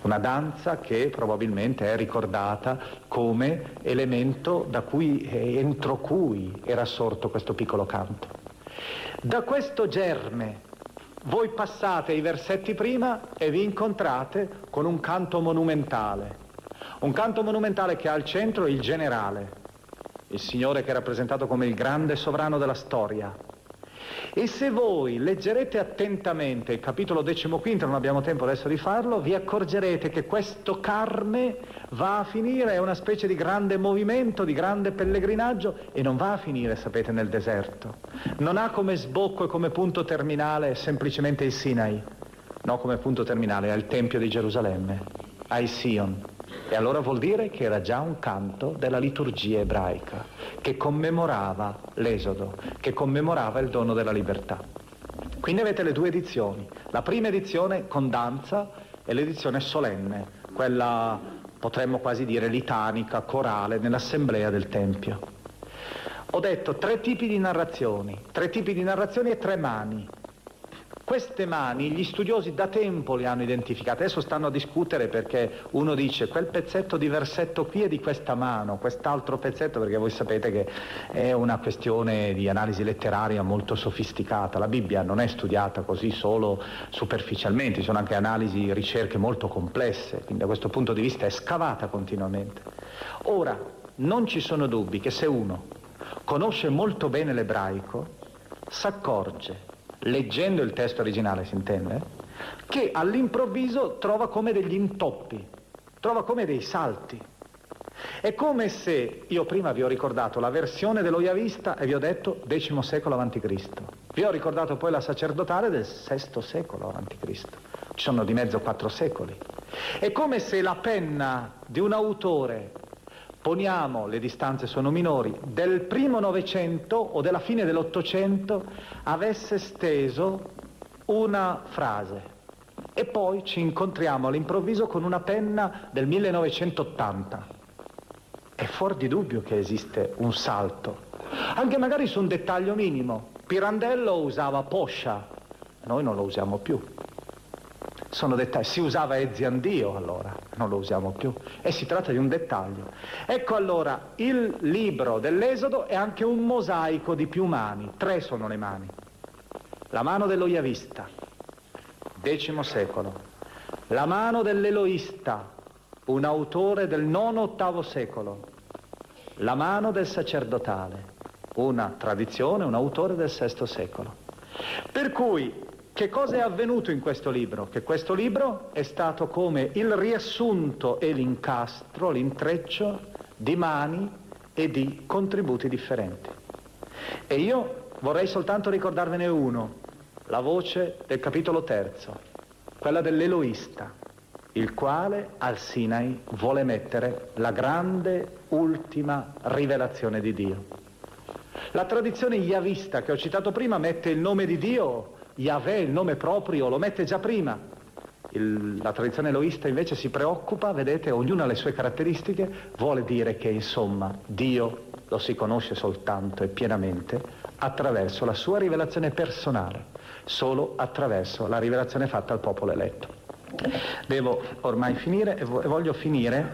Una danza che probabilmente è ricordata come elemento cui, entro cui era sorto questo piccolo canto. Da questo germe voi passate i versetti prima e vi incontrate con un canto monumentale. Un canto monumentale che ha al centro il generale, il Signore che è rappresentato come il grande sovrano della storia, e se voi leggerete attentamente il capitolo decimoquinto, non abbiamo tempo adesso di farlo, vi accorgerete che questo carme va a finire, è una specie di grande movimento, di grande pellegrinaggio e non va a finire, sapete, nel deserto. Non ha come sbocco e come punto terminale semplicemente il Sinai, no come punto terminale, ha il Tempio di Gerusalemme, ha il Sion. E allora vuol dire che era già un canto della liturgia ebraica, che commemorava l'Esodo, che commemorava il dono della libertà. Quindi avete le due edizioni, la prima edizione con danza e l'edizione solenne, quella potremmo quasi dire litanica, corale, nell'assemblea del Tempio. Ho detto tre tipi di narrazioni, tre tipi di narrazioni e tre mani. Queste mani gli studiosi da tempo le hanno identificate, adesso stanno a discutere perché uno dice quel pezzetto di versetto qui è di questa mano, quest'altro pezzetto perché voi sapete che è una questione di analisi letteraria molto sofisticata, la Bibbia non è studiata così solo superficialmente, ci sono anche analisi, ricerche molto complesse, quindi da questo punto di vista è scavata continuamente. Ora, non ci sono dubbi che se uno conosce molto bene l'ebraico, s'accorge leggendo il testo originale si intende, che all'improvviso trova come degli intoppi, trova come dei salti. È come se, io prima vi ho ricordato la versione dello Iavista e vi ho detto X secolo a.C. Vi ho ricordato poi la sacerdotale del VI secolo a.C. Ci sono di mezzo quattro secoli. È come se la penna di un autore poniamo, le distanze sono minori, del primo Novecento o della fine dell'Ottocento avesse steso una frase e poi ci incontriamo all'improvviso con una penna del 1980. È fuori di dubbio che esiste un salto, anche magari su un dettaglio minimo. Pirandello usava poscia, noi non lo usiamo più sono dettagli. Si usava Eziandio allora, non lo usiamo più. E si tratta di un dettaglio. Ecco allora, il libro dell'Esodo è anche un mosaico di più mani. Tre sono le mani. La mano dello Iavista, X secolo. La mano dell'Eloista, un autore del IX-VIII secolo, la mano del sacerdotale, una tradizione, un autore del VI secolo. Per cui che cosa è avvenuto in questo libro? Che questo libro è stato come il riassunto e l'incastro, l'intreccio di mani e di contributi differenti. E io vorrei soltanto ricordarvene uno, la voce del capitolo terzo, quella dell'Eloista, il quale al Sinai vuole mettere la grande ultima rivelazione di Dio. La tradizione yavista che ho citato prima mette il nome di Dio Yahweh, il nome proprio, lo mette già prima. Il, la tradizione eloista invece si preoccupa, vedete, ognuno ha le sue caratteristiche, vuole dire che insomma Dio lo si conosce soltanto e pienamente attraverso la sua rivelazione personale, solo attraverso la rivelazione fatta al popolo eletto. Devo ormai finire e voglio finire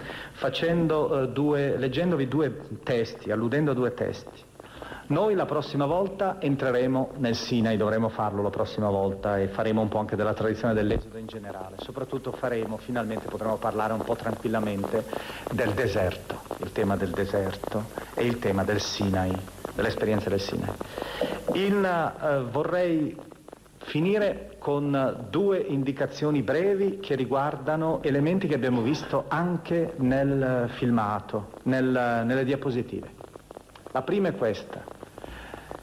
uh, due, leggendovi due testi, alludendo a due testi. Noi la prossima volta entreremo nel Sinai, dovremo farlo la prossima volta e faremo un po' anche della tradizione dell'Esodo in generale. Soprattutto faremo, finalmente potremo parlare un po' tranquillamente del deserto, il tema del deserto e il tema del Sinai, dell'esperienza del Sinai. Il, eh, vorrei finire con due indicazioni brevi che riguardano elementi che abbiamo visto anche nel filmato, nel, nelle diapositive. La prima è questa.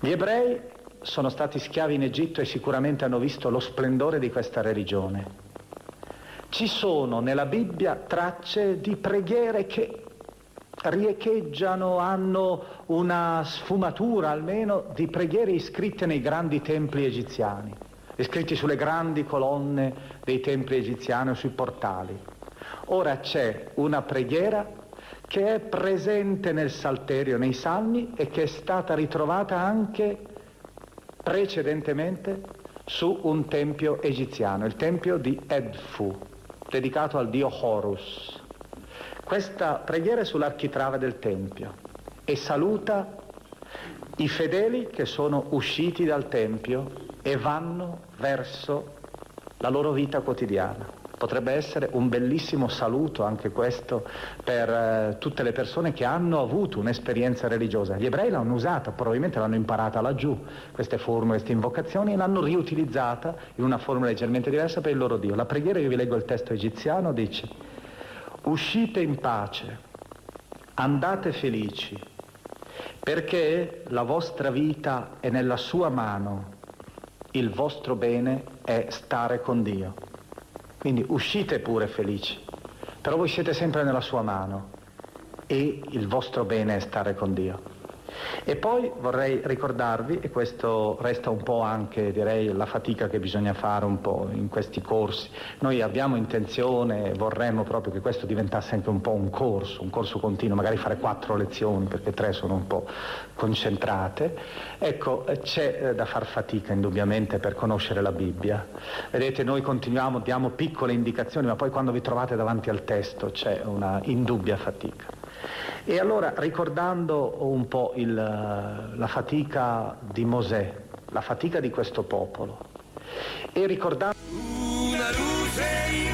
Gli ebrei sono stati schiavi in Egitto e sicuramente hanno visto lo splendore di questa religione. Ci sono nella Bibbia tracce di preghiere che riecheggiano, hanno una sfumatura almeno di preghiere iscritte nei grandi templi egiziani, iscritti sulle grandi colonne dei templi egiziani o sui portali. Ora c'è una preghiera che è presente nel Salterio, nei Salmi e che è stata ritrovata anche precedentemente su un tempio egiziano, il tempio di Edfu, dedicato al dio Horus. Questa preghiera è sull'architrave del tempio e saluta i fedeli che sono usciti dal tempio e vanno verso la loro vita quotidiana. Potrebbe essere un bellissimo saluto anche questo per eh, tutte le persone che hanno avuto un'esperienza religiosa. Gli ebrei l'hanno usata, probabilmente l'hanno imparata laggiù, queste formule, queste invocazioni, e l'hanno riutilizzata in una forma leggermente diversa per il loro Dio. La preghiera, io vi leggo il testo egiziano, dice, uscite in pace, andate felici, perché la vostra vita è nella sua mano, il vostro bene è stare con Dio. Quindi uscite pure felici, però voi siete sempre nella sua mano e il vostro bene è stare con Dio. E poi vorrei ricordarvi, e questo resta un po' anche direi la fatica che bisogna fare un po' in questi corsi, noi abbiamo intenzione, vorremmo proprio che questo diventasse anche un po' un corso, un corso continuo, magari fare quattro lezioni perché tre sono un po' concentrate. Ecco, c'è eh, da far fatica indubbiamente per conoscere la Bibbia. Vedete, noi continuiamo, diamo piccole indicazioni, ma poi quando vi trovate davanti al testo c'è una indubbia fatica. E allora ricordando un po' il, la fatica di Mosè, la fatica di questo popolo, e ricordando... Una luce irradia